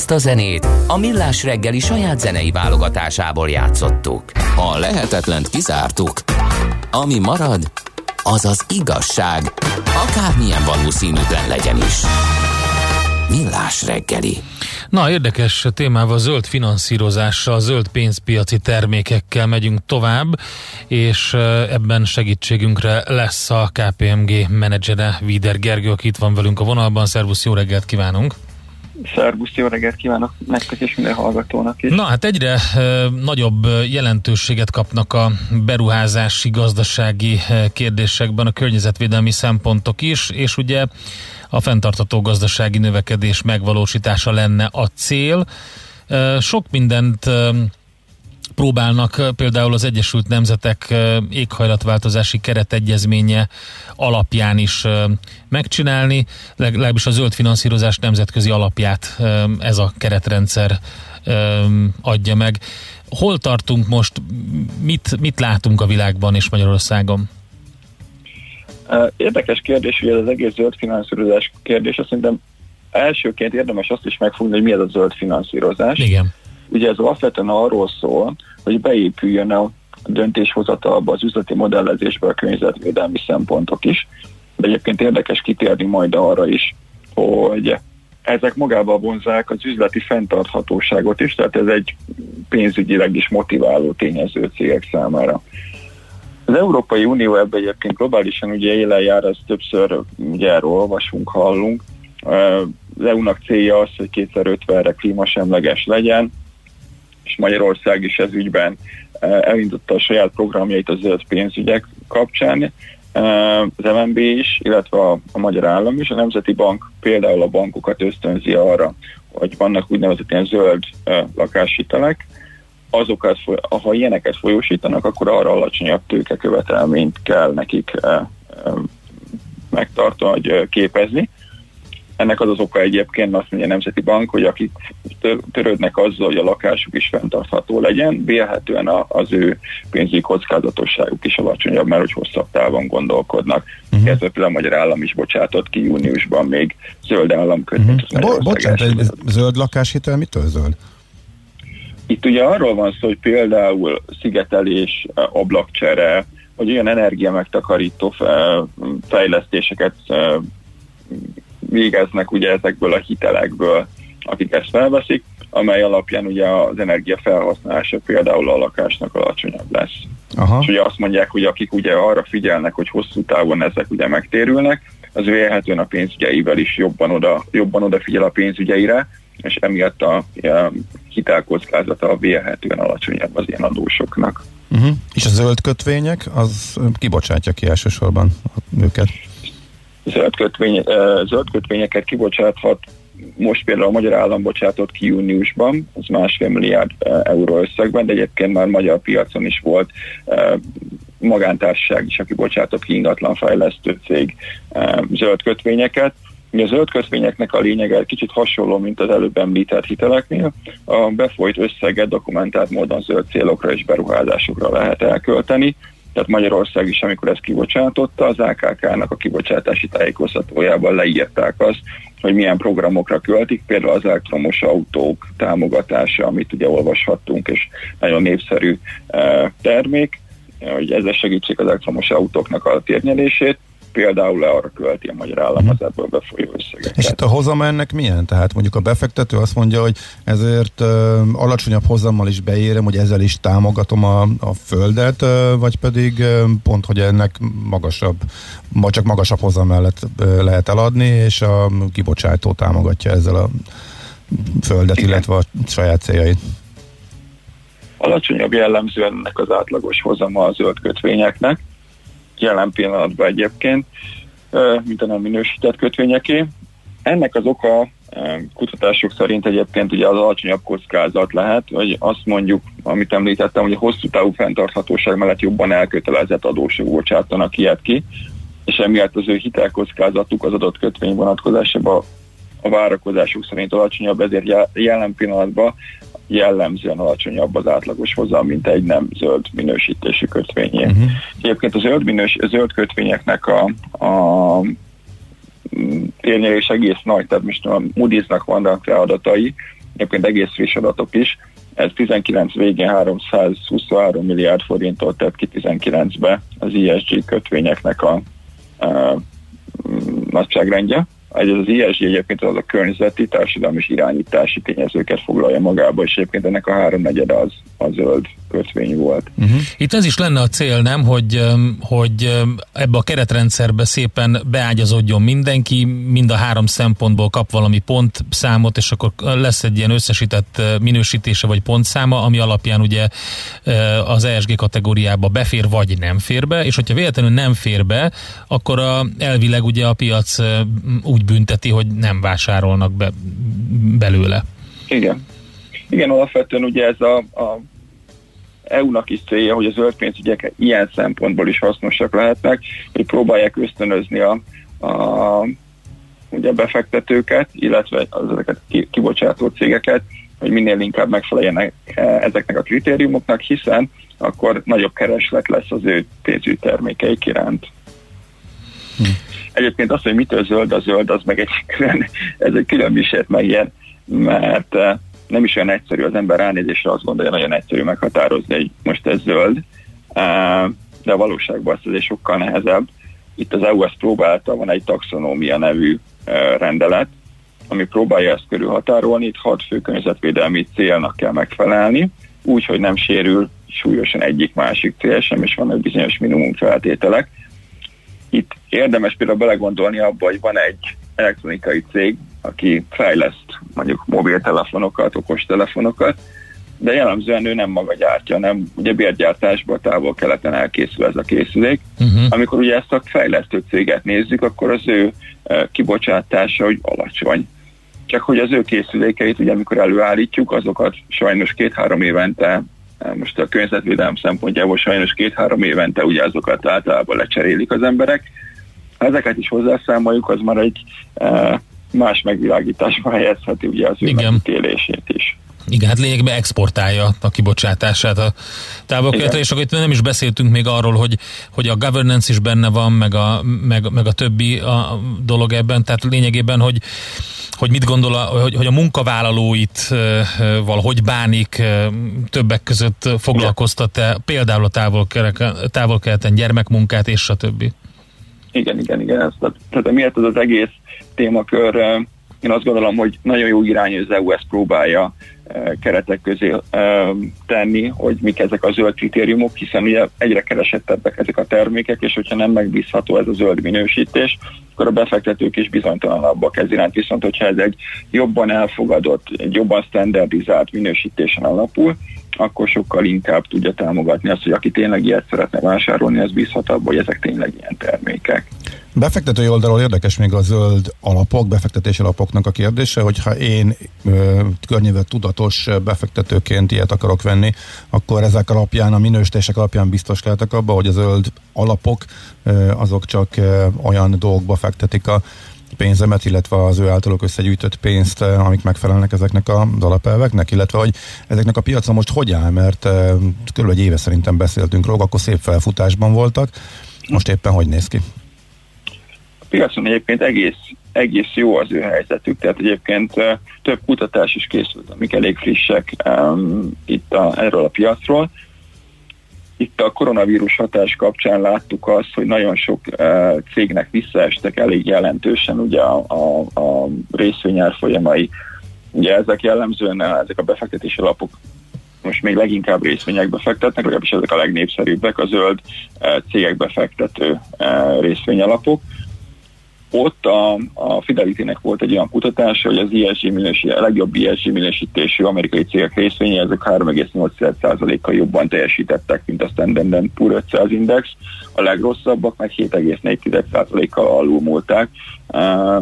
Ezt a zenét a Millás reggeli saját zenei válogatásából játszottuk. Ha lehetetlent kizártuk, ami marad, az az igazság, akármilyen valószínűtlen legyen is. Millás reggeli. Na, érdekes témával, zöld finanszírozással, zöld pénzpiaci termékekkel megyünk tovább, és ebben segítségünkre lesz a KPMG menedzsere, Vider Gergő, aki itt van velünk a vonalban. Szervusz, jó reggelt kívánunk! Szervusz, jó reggelt kívánok nektek és minden hallgatónak is. Na hát egyre e, nagyobb jelentőséget kapnak a beruházási, gazdasági kérdésekben a környezetvédelmi szempontok is, és ugye a fenntartató gazdasági növekedés megvalósítása lenne a cél. E, sok mindent e, próbálnak például az Egyesült Nemzetek éghajlatváltozási keretegyezménye alapján is megcsinálni, legalábbis a zöld finanszírozás nemzetközi alapját ez a keretrendszer adja meg. Hol tartunk most, mit, mit látunk a világban és Magyarországon? Érdekes kérdés, ugye ez az egész zöld finanszírozás kérdés, azt szerintem elsőként érdemes azt is megfogni, hogy mi ez a zöld finanszírozás. Igen. Ugye ez alapvetően arról szól, hogy beépüljön a döntéshozatalba, az üzleti modellezésbe a környezetvédelmi szempontok is. De egyébként érdekes kitérni majd arra is, hogy ezek magába vonzák az üzleti fenntarthatóságot is, tehát ez egy pénzügyileg is motiváló tényező cégek számára. Az Európai Unió ebben egyébként globálisan ugye élen jár, ezt többször ugye erről olvasunk, hallunk. Az EU-nak célja az, hogy 2050-re klímasemleges legyen, és Magyarország is ez ügyben elindította a saját programjait a zöld pénzügyek kapcsán, az MNB is, illetve a, Magyar Állam is. A Nemzeti Bank például a bankokat ösztönzi arra, hogy vannak úgynevezett ilyen zöld lakáshitelek, azokat, ha ilyeneket folyósítanak, akkor arra alacsonyabb tőkekövetelményt kell nekik megtartani, vagy képezni. Ennek az az oka egyébként azt mondja a Nemzeti Bank, hogy akik törődnek azzal, hogy a lakásuk is fenntartható legyen, vélhetően az ő pénzügyi kockázatosságuk is alacsonyabb, mert hogy hosszabb távon gondolkodnak. Uh-huh. Ez például a Magyar Állam is bocsátott ki júniusban még zöld államkötvényt. Uh-huh. Bo- bocsánat, egy zöld lakáshitel mitől zöld? Itt ugye arról van szó, hogy például szigetelés, eh, ablakcsere, vagy olyan energia megtakarító fe- fejlesztéseket eh, végeznek ugye ezekből a hitelekből, akik ezt felveszik, amely alapján ugye az energia felhasználása például a lakásnak alacsonyabb lesz. Aha. És ugye azt mondják, hogy akik ugye arra figyelnek, hogy hosszú távon ezek ugye megtérülnek, az vélhetően a pénzügyeivel is jobban, oda, jobban odafigyel a pénzügyeire, és emiatt a, a hitelkockázata vélhetően alacsonyabb az ilyen adósoknak. Uh-huh. És a zöld kötvények, az kibocsátja ki elsősorban őket. Zöld, kötvény, zöld kötvényeket kibocsáthat most például a magyar állam bocsátott ki júniusban, az másfél milliárd euró összegben, de egyébként már magyar piacon is volt magántársaság is, aki bocsátott ki ingatlanfejlesztő cég eh, zöld kötvényeket. Ugye a zöld kötvényeknek a lényege kicsit hasonló, mint az előbb említett hiteleknél. A befolyt összeget dokumentált módon zöld célokra és beruházásokra lehet elkölteni. Tehát Magyarország is, amikor ezt kibocsátotta, az AKK-nak a kibocsátási tájékoztatójában leírták azt, hogy milyen programokra költik, például az elektromos autók támogatása, amit ugye olvashattunk, és nagyon népszerű eh, termék, hogy ezzel segítsék az elektromos autóknak a térnyelését, például arra költi a magyar állam az ebből befolyó összeget. És itt a hozama ennek milyen? Tehát mondjuk a befektető azt mondja, hogy ezért uh, alacsonyabb hozammal is beérem, hogy ezzel is támogatom a, a földet, uh, vagy pedig uh, pont, hogy ennek magasabb, vagy csak magasabb hozam mellett uh, lehet eladni, és a kibocsátó támogatja ezzel a földet, Igen. illetve a saját céljait. Alacsonyabb jellemzően ennek az átlagos hozama a zöld kötvényeknek, jelen pillanatban egyébként, mint a nem minősített kötvényeké. Ennek az oka kutatások szerint egyébként ugye az alacsonyabb kockázat lehet, hogy azt mondjuk, amit említettem, hogy a hosszú távú fenntarthatóság mellett jobban elkötelezett adósok bocsátanak ilyet ki, és emiatt az ő hitelkockázatuk az adott kötvény vonatkozásában a várakozásuk szerint alacsonyabb, ezért jelen pillanatban jellemzően alacsonyabb az átlagos hozam, mint egy nem zöld minősítésű kötvényé. Uh-huh. Egyébként a zöld, minős, a zöld kötvényeknek a, a térnyelés egész nagy, tehát most a Moody's-nak vannak rá adatai, egyébként egész friss adatok is, ez 19 végén 323 milliárd forintot tett ki 19-be az ESG kötvényeknek a, a nagyságrendje. Ez az ISG egyébként az a környezeti, társadalmi és irányítási tényezőket foglalja magába, és egyébként ennek a háromnegyede az a zöld kötvény volt. Uh-huh. Itt ez is lenne a cél, nem, hogy, hogy ebbe a keretrendszerbe szépen beágyazódjon mindenki, mind a három szempontból kap valami pontszámot, és akkor lesz egy ilyen összesített minősítése vagy pontszáma, ami alapján ugye az ESG kategóriába befér vagy nem fér be, és hogyha véletlenül nem fér be, akkor a, elvileg ugye a piac úgy bünteti, hogy nem vásárolnak be belőle. Igen. Igen, alapvetően ugye ez a, a EU-nak is célja, hogy a zöld pénzügyek ilyen szempontból is hasznosak lehetnek, hogy próbálják ösztönözni a, a ugye befektetőket, illetve az ezeket kibocsátó cégeket, hogy minél inkább megfeleljenek e, ezeknek a kritériumoknak, hiszen akkor nagyobb kereslet lesz az ő pénzügyi termékeik iránt. Hm. Egyébként az, hogy mitől zöld a zöld, az meg egy külön, ez egy külön visért meg ilyen, mert e, nem is olyan egyszerű az ember ránézésre azt gondolja, nagyon egyszerű meghatározni, hogy most ez zöld, de a valóságban ez azért sokkal nehezebb. Itt az EU ezt próbálta, van egy taxonómia nevű rendelet, ami próbálja ezt körülhatárolni, itt hat fő környezetvédelmi célnak kell megfelelni, úgy, hogy nem sérül súlyosan egyik másik cél sem, és vannak bizonyos minimum feltételek. Itt érdemes például belegondolni abba, hogy van egy elektronikai cég, aki fejleszt mondjuk mobiltelefonokat, okostelefonokat, de jellemzően ő nem maga gyártja, nem ugye bérgyártásban távol keleten elkészül ez a készülék. Uh-huh. Amikor ugye ezt a fejlesztő céget nézzük, akkor az ő uh, kibocsátása hogy alacsony. Csak hogy az ő készülékeit, ugye amikor előállítjuk, azokat sajnos két-három évente most a környezetvédelem szempontjából sajnos két-három évente ugye azokat általában lecserélik az emberek. Ha ezeket is hozzászámoljuk, az már egy uh, más megvilágításba helyezheti ugye az ő megítélését is. Igen, hát lényegben exportálja a kibocsátását a távolkeletre, és akkor itt nem is beszéltünk még arról, hogy, hogy a governance is benne van, meg a, meg, meg a többi a dolog ebben, tehát lényegében, hogy hogy mit gondol, a, hogy, hogy a munkavállalóit valahogy bánik, többek között foglalkoztat-e például a távol-keleten távol gyermekmunkát és a többi? Igen, igen, igen. Ez, tehát, tehát miért ez az egész témakör, én azt gondolom, hogy nagyon jó irány, hogy az EU ezt próbálja keretek közé eh, tenni, hogy mik ezek a zöld kritériumok, hiszen ugye egyre keresettebbek ezek a termékek, és hogyha nem megbízható ez a zöld minősítés, akkor a befektetők is bizonytalanabbak ez iránt. Viszont, hogyha ez egy jobban elfogadott, egy jobban standardizált minősítésen alapul, akkor sokkal inkább tudja támogatni azt, hogy aki tényleg ilyet szeretne vásárolni, az bízhat hogy ezek tényleg ilyen termékek. Befektetői oldalról érdekes még a zöld alapok, befektetési alapoknak a kérdése, hogyha én ö, környezet tudatos befektetőként ilyet akarok venni, akkor ezek alapján, a minősítések alapján biztos lehetek abba, hogy a zöld alapok azok csak olyan dolgokba fektetik a pénzemet, illetve az ő általuk összegyűjtött pénzt, amik megfelelnek ezeknek az alapelveknek, illetve hogy ezeknek a piaca most hogy áll, mert körülbelül egy éve szerintem beszéltünk róla, akkor szép felfutásban voltak, most éppen hogy néz ki? Piacon egyébként egész, egész jó az ő helyzetük, tehát egyébként több kutatás is készült, amik elég frissek um, itt a, erről a piacról, itt a koronavírus hatás kapcsán láttuk azt, hogy nagyon sok uh, cégnek visszaestek elég jelentősen ugye a, a, a részvényár folyamai. Ugye ezek jellemzően ezek a befektetési alapok most még leginkább részvényekbe fektetnek, legalábbis ezek a legnépszerűbbek, a zöld cégekbe fektető részvényalapok ott a, a Fidelity-nek volt egy olyan kutatása, hogy az ESG minősít, a legjobb ESG minősítésű amerikai cégek részvényei, ezek 3,8%-kal jobban teljesítettek, mint a Standard Poor 500 Index, a legrosszabbak meg 7,4%-kal alulmúlták.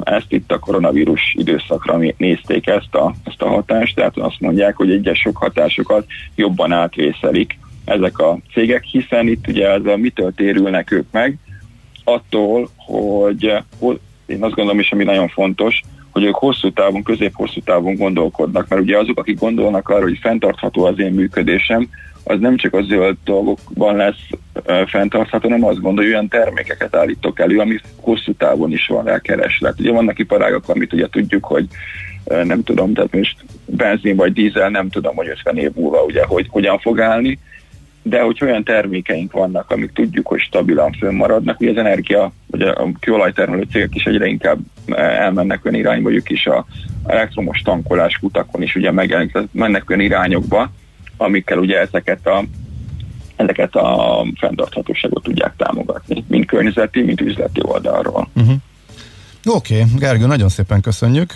Ezt itt a koronavírus időszakra nézték ezt a, ezt a hatást, tehát azt mondják, hogy egyes sok hatásokat jobban átvészelik ezek a cégek, hiszen itt ugye ez a mitől térülnek ők meg, attól, hogy én azt gondolom is, ami nagyon fontos, hogy ők hosszú távon, közép-hosszú távon gondolkodnak, mert ugye azok, akik gondolnak arra, hogy fenntartható az én működésem, az nem csak a zöld dolgokban lesz e, fenntartható, hanem azt gondolja, hogy olyan termékeket állítok elő, ami hosszú távon is van rá kereslet. Ugye vannak iparágak, amit ugye tudjuk, hogy e, nem tudom, tehát most benzin vagy dízel, nem tudom, hogy 50 év múlva ugye, hogy hogyan fog állni, de hogy olyan termékeink vannak, amik tudjuk, hogy stabilan fönnmaradnak, ugye az energia, vagy a kőolajtermelő cégek is egyre inkább elmennek olyan irányba, ők is a elektromos tankolás kutakon is ugye megjelenik, mennek olyan irányokba, amikkel ugye ezeket a ezeket a fenntarthatóságot tudják támogatni, mind környezeti, mind üzleti oldalról. Uh-huh. Oké, okay. Gergő, nagyon szépen köszönjük,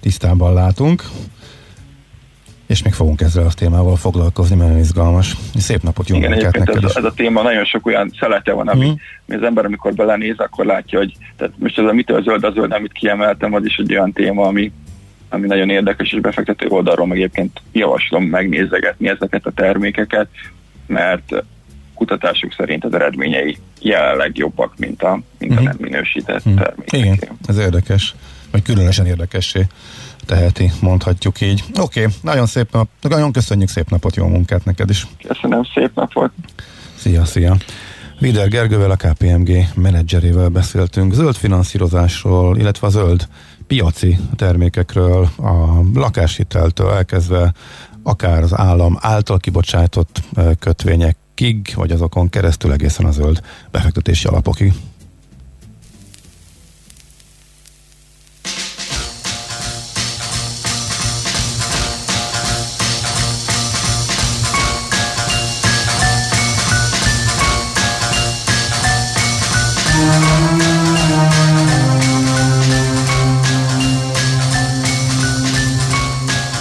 tisztában látunk és még fogunk ezzel a témával foglalkozni, mert izgalmas. Szép napot, jó Igen, neked ez, ez, a téma nagyon sok olyan szelete van, ami, mm. az ember, amikor belenéz, akkor látja, hogy tehát most ez a mitől zöld, a zöld, amit kiemeltem, az is egy olyan téma, ami, ami nagyon érdekes, és befektető oldalról meg egyébként javaslom megnézegetni ezeket a termékeket, mert kutatások szerint az eredményei jelenleg jobbak, mint a, mint mm-hmm. a mhm. nem minősített mm. termékek. Igen, ez érdekes, vagy különösen érdekessé teheti, mondhatjuk így. Oké, okay, nagyon szép nap, nagyon köszönjük szép napot, jó munkát neked is. Köszönöm, szép napot. Szia, szia. Vider Gergővel, a KPMG menedzserével beszéltünk zöld finanszírozásról, illetve a zöld piaci termékekről, a lakáshiteltől elkezdve akár az állam által kibocsátott kötvényekig, vagy azokon keresztül egészen a zöld befektetési alapokig.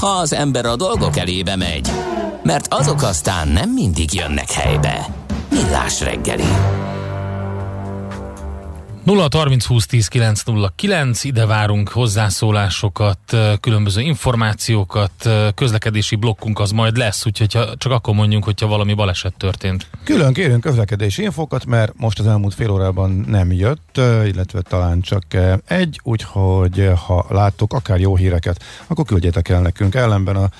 Ha az ember a dolgok elébe megy, mert azok aztán nem mindig jönnek helybe. Millás reggeli. 0 30 20 10 909, ide várunk hozzászólásokat, különböző információkat, közlekedési blokkunk az majd lesz, úgyhogy csak akkor mondjunk, hogyha valami baleset történt. Külön kérünk közlekedési infokat, mert most az elmúlt fél órában nem jött, illetve talán csak egy, úgyhogy ha láttok akár jó híreket, akkor küldjétek el nekünk ellenben a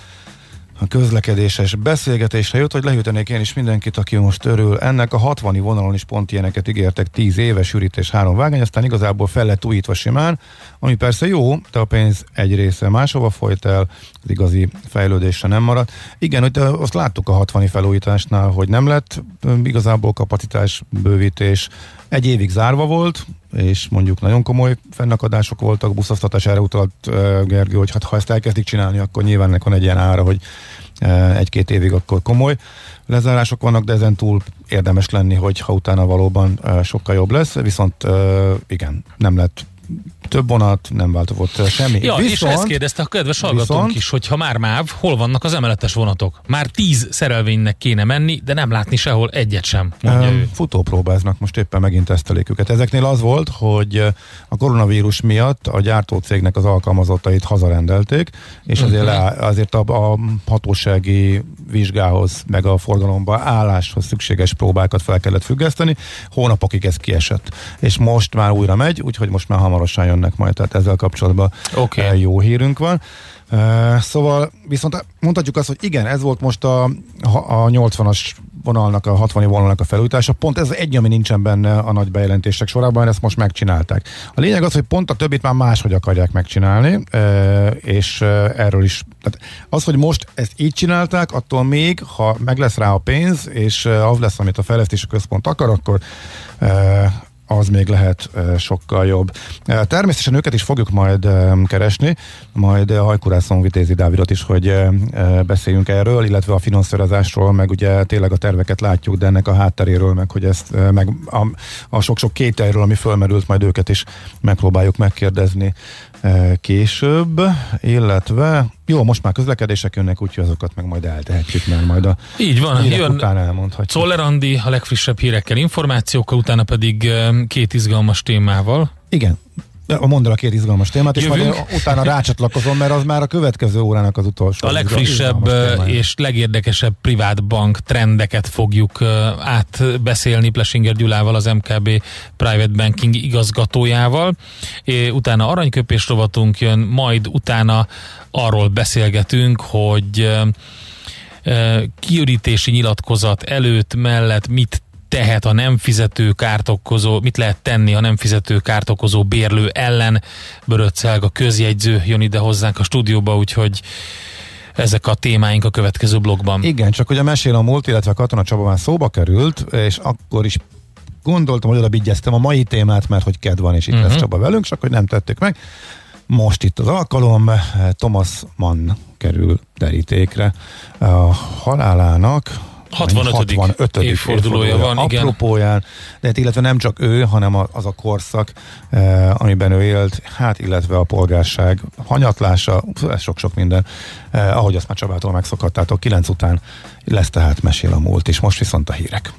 a közlekedéses beszélgetésre jött, hogy lehűtenék én is mindenkit, aki most örül. Ennek a 60 vonalon is pont ilyeneket ígértek, 10 éves ürítés, három vágány, aztán igazából fel lett újítva simán, ami persze jó, de a pénz egy része máshova folyt el, az igazi fejlődésre nem maradt. Igen, hogy azt láttuk a 60 felújításnál, hogy nem lett igazából kapacitás bővítés, egy évig zárva volt, és mondjuk nagyon komoly fennakadások voltak, buszoztatás erre utalt uh, Gergő, hogy hát ha ezt elkezdik csinálni, akkor nyilván ennek van egy ilyen ára, hogy uh, egy-két évig akkor komoly lezárások vannak, de ezen túl érdemes lenni, hogy ha utána valóban uh, sokkal jobb lesz, viszont uh, igen, nem lett több vonat, nem változott semmi. Ja, viszont, és ezt kérdezte a kedves hallgatónk viszont, is, hogy ha már MÁV, hol vannak az emeletes vonatok? Már tíz szerelvénynek kéne menni, de nem látni sehol egyet sem, mondja um, ő. Futópróbáznak, most éppen megint tesztelik őket. Ezeknél az volt, hogy a koronavírus miatt a gyártócégnek az alkalmazottait hazarendelték, és azért, uh-huh. le, azért a, a hatósági vizsgához, meg a forgalomba álláshoz szükséges próbákat fel kellett függeszteni. Hónapokig ez kiesett. És most már újra megy, úgyhogy most már hamarosan jönnek majd, tehát ezzel kapcsolatban okay. jó hírünk van. Uh, szóval viszont mondhatjuk azt, hogy igen, ez volt most a, a 80-as vonalnak, a 60 vonalnak a felújítása. Pont ez egy, ami nincsen benne a nagy bejelentések sorában, ezt most megcsinálták. A lényeg az, hogy pont a többit már máshogy akarják megcsinálni, és erről is. Tehát az, hogy most ezt így csinálták, attól még, ha meg lesz rá a pénz, és az lesz, amit a fejlesztési központ akar, akkor az még lehet sokkal jobb. Természetesen őket is fogjuk majd keresni, majd Hajkurászon Vitézi Dávidot is, hogy beszéljünk erről, illetve a finanszírozásról, meg ugye tényleg a terveket látjuk, de ennek a hátteréről, meg hogy ezt, meg a, a sok-sok kételről, ami fölmerült, majd őket is megpróbáljuk megkérdezni később, illetve jó, most már közlekedések jönnek, úgyhogy azokat meg majd eltehetjük, mert majd a Így van, jön után elmondhatjuk. Czoller Andi a legfrissebb hírekkel, információkkal, utána pedig két izgalmas témával. Igen, Mondd el a két izgalmas témát, és Jövünk. majd utána rácsatlakozom, mert az már a következő órának az utolsó. A legfrissebb és legérdekesebb privát bank trendeket fogjuk átbeszélni Plesinger Gyulával, az MKB Private Banking igazgatójával. Utána aranyköpés rovatunk jön, majd utána arról beszélgetünk, hogy kiürítési nyilatkozat előtt, mellett mit tehet a nem fizető kárt okozó, mit lehet tenni a nem fizető kárt okozó bérlő ellen. Böröccelg a közjegyző jön ide hozzánk a stúdióba, úgyhogy ezek a témáink a következő blogban. Igen, csak hogy a mesél a múlt, illetve a Katona Csaba már szóba került, és akkor is gondoltam, hogy oda a mai témát, mert hogy kedv van, és itt uh-huh. lesz mhm. Csaba velünk, csak hogy nem tettük meg. Most itt az alkalom, Thomas Mann kerül derítékre. A halálának 65. 65. évfordulója van, igen. Apropóján, de hát illetve nem csak ő, hanem az a korszak, eh, amiben ő élt, hát illetve a polgárság hanyatlása, ez sok-sok minden, eh, ahogy azt már Csabától megszokhattátok, 9 után lesz tehát mesél a múlt, és most viszont a hírek.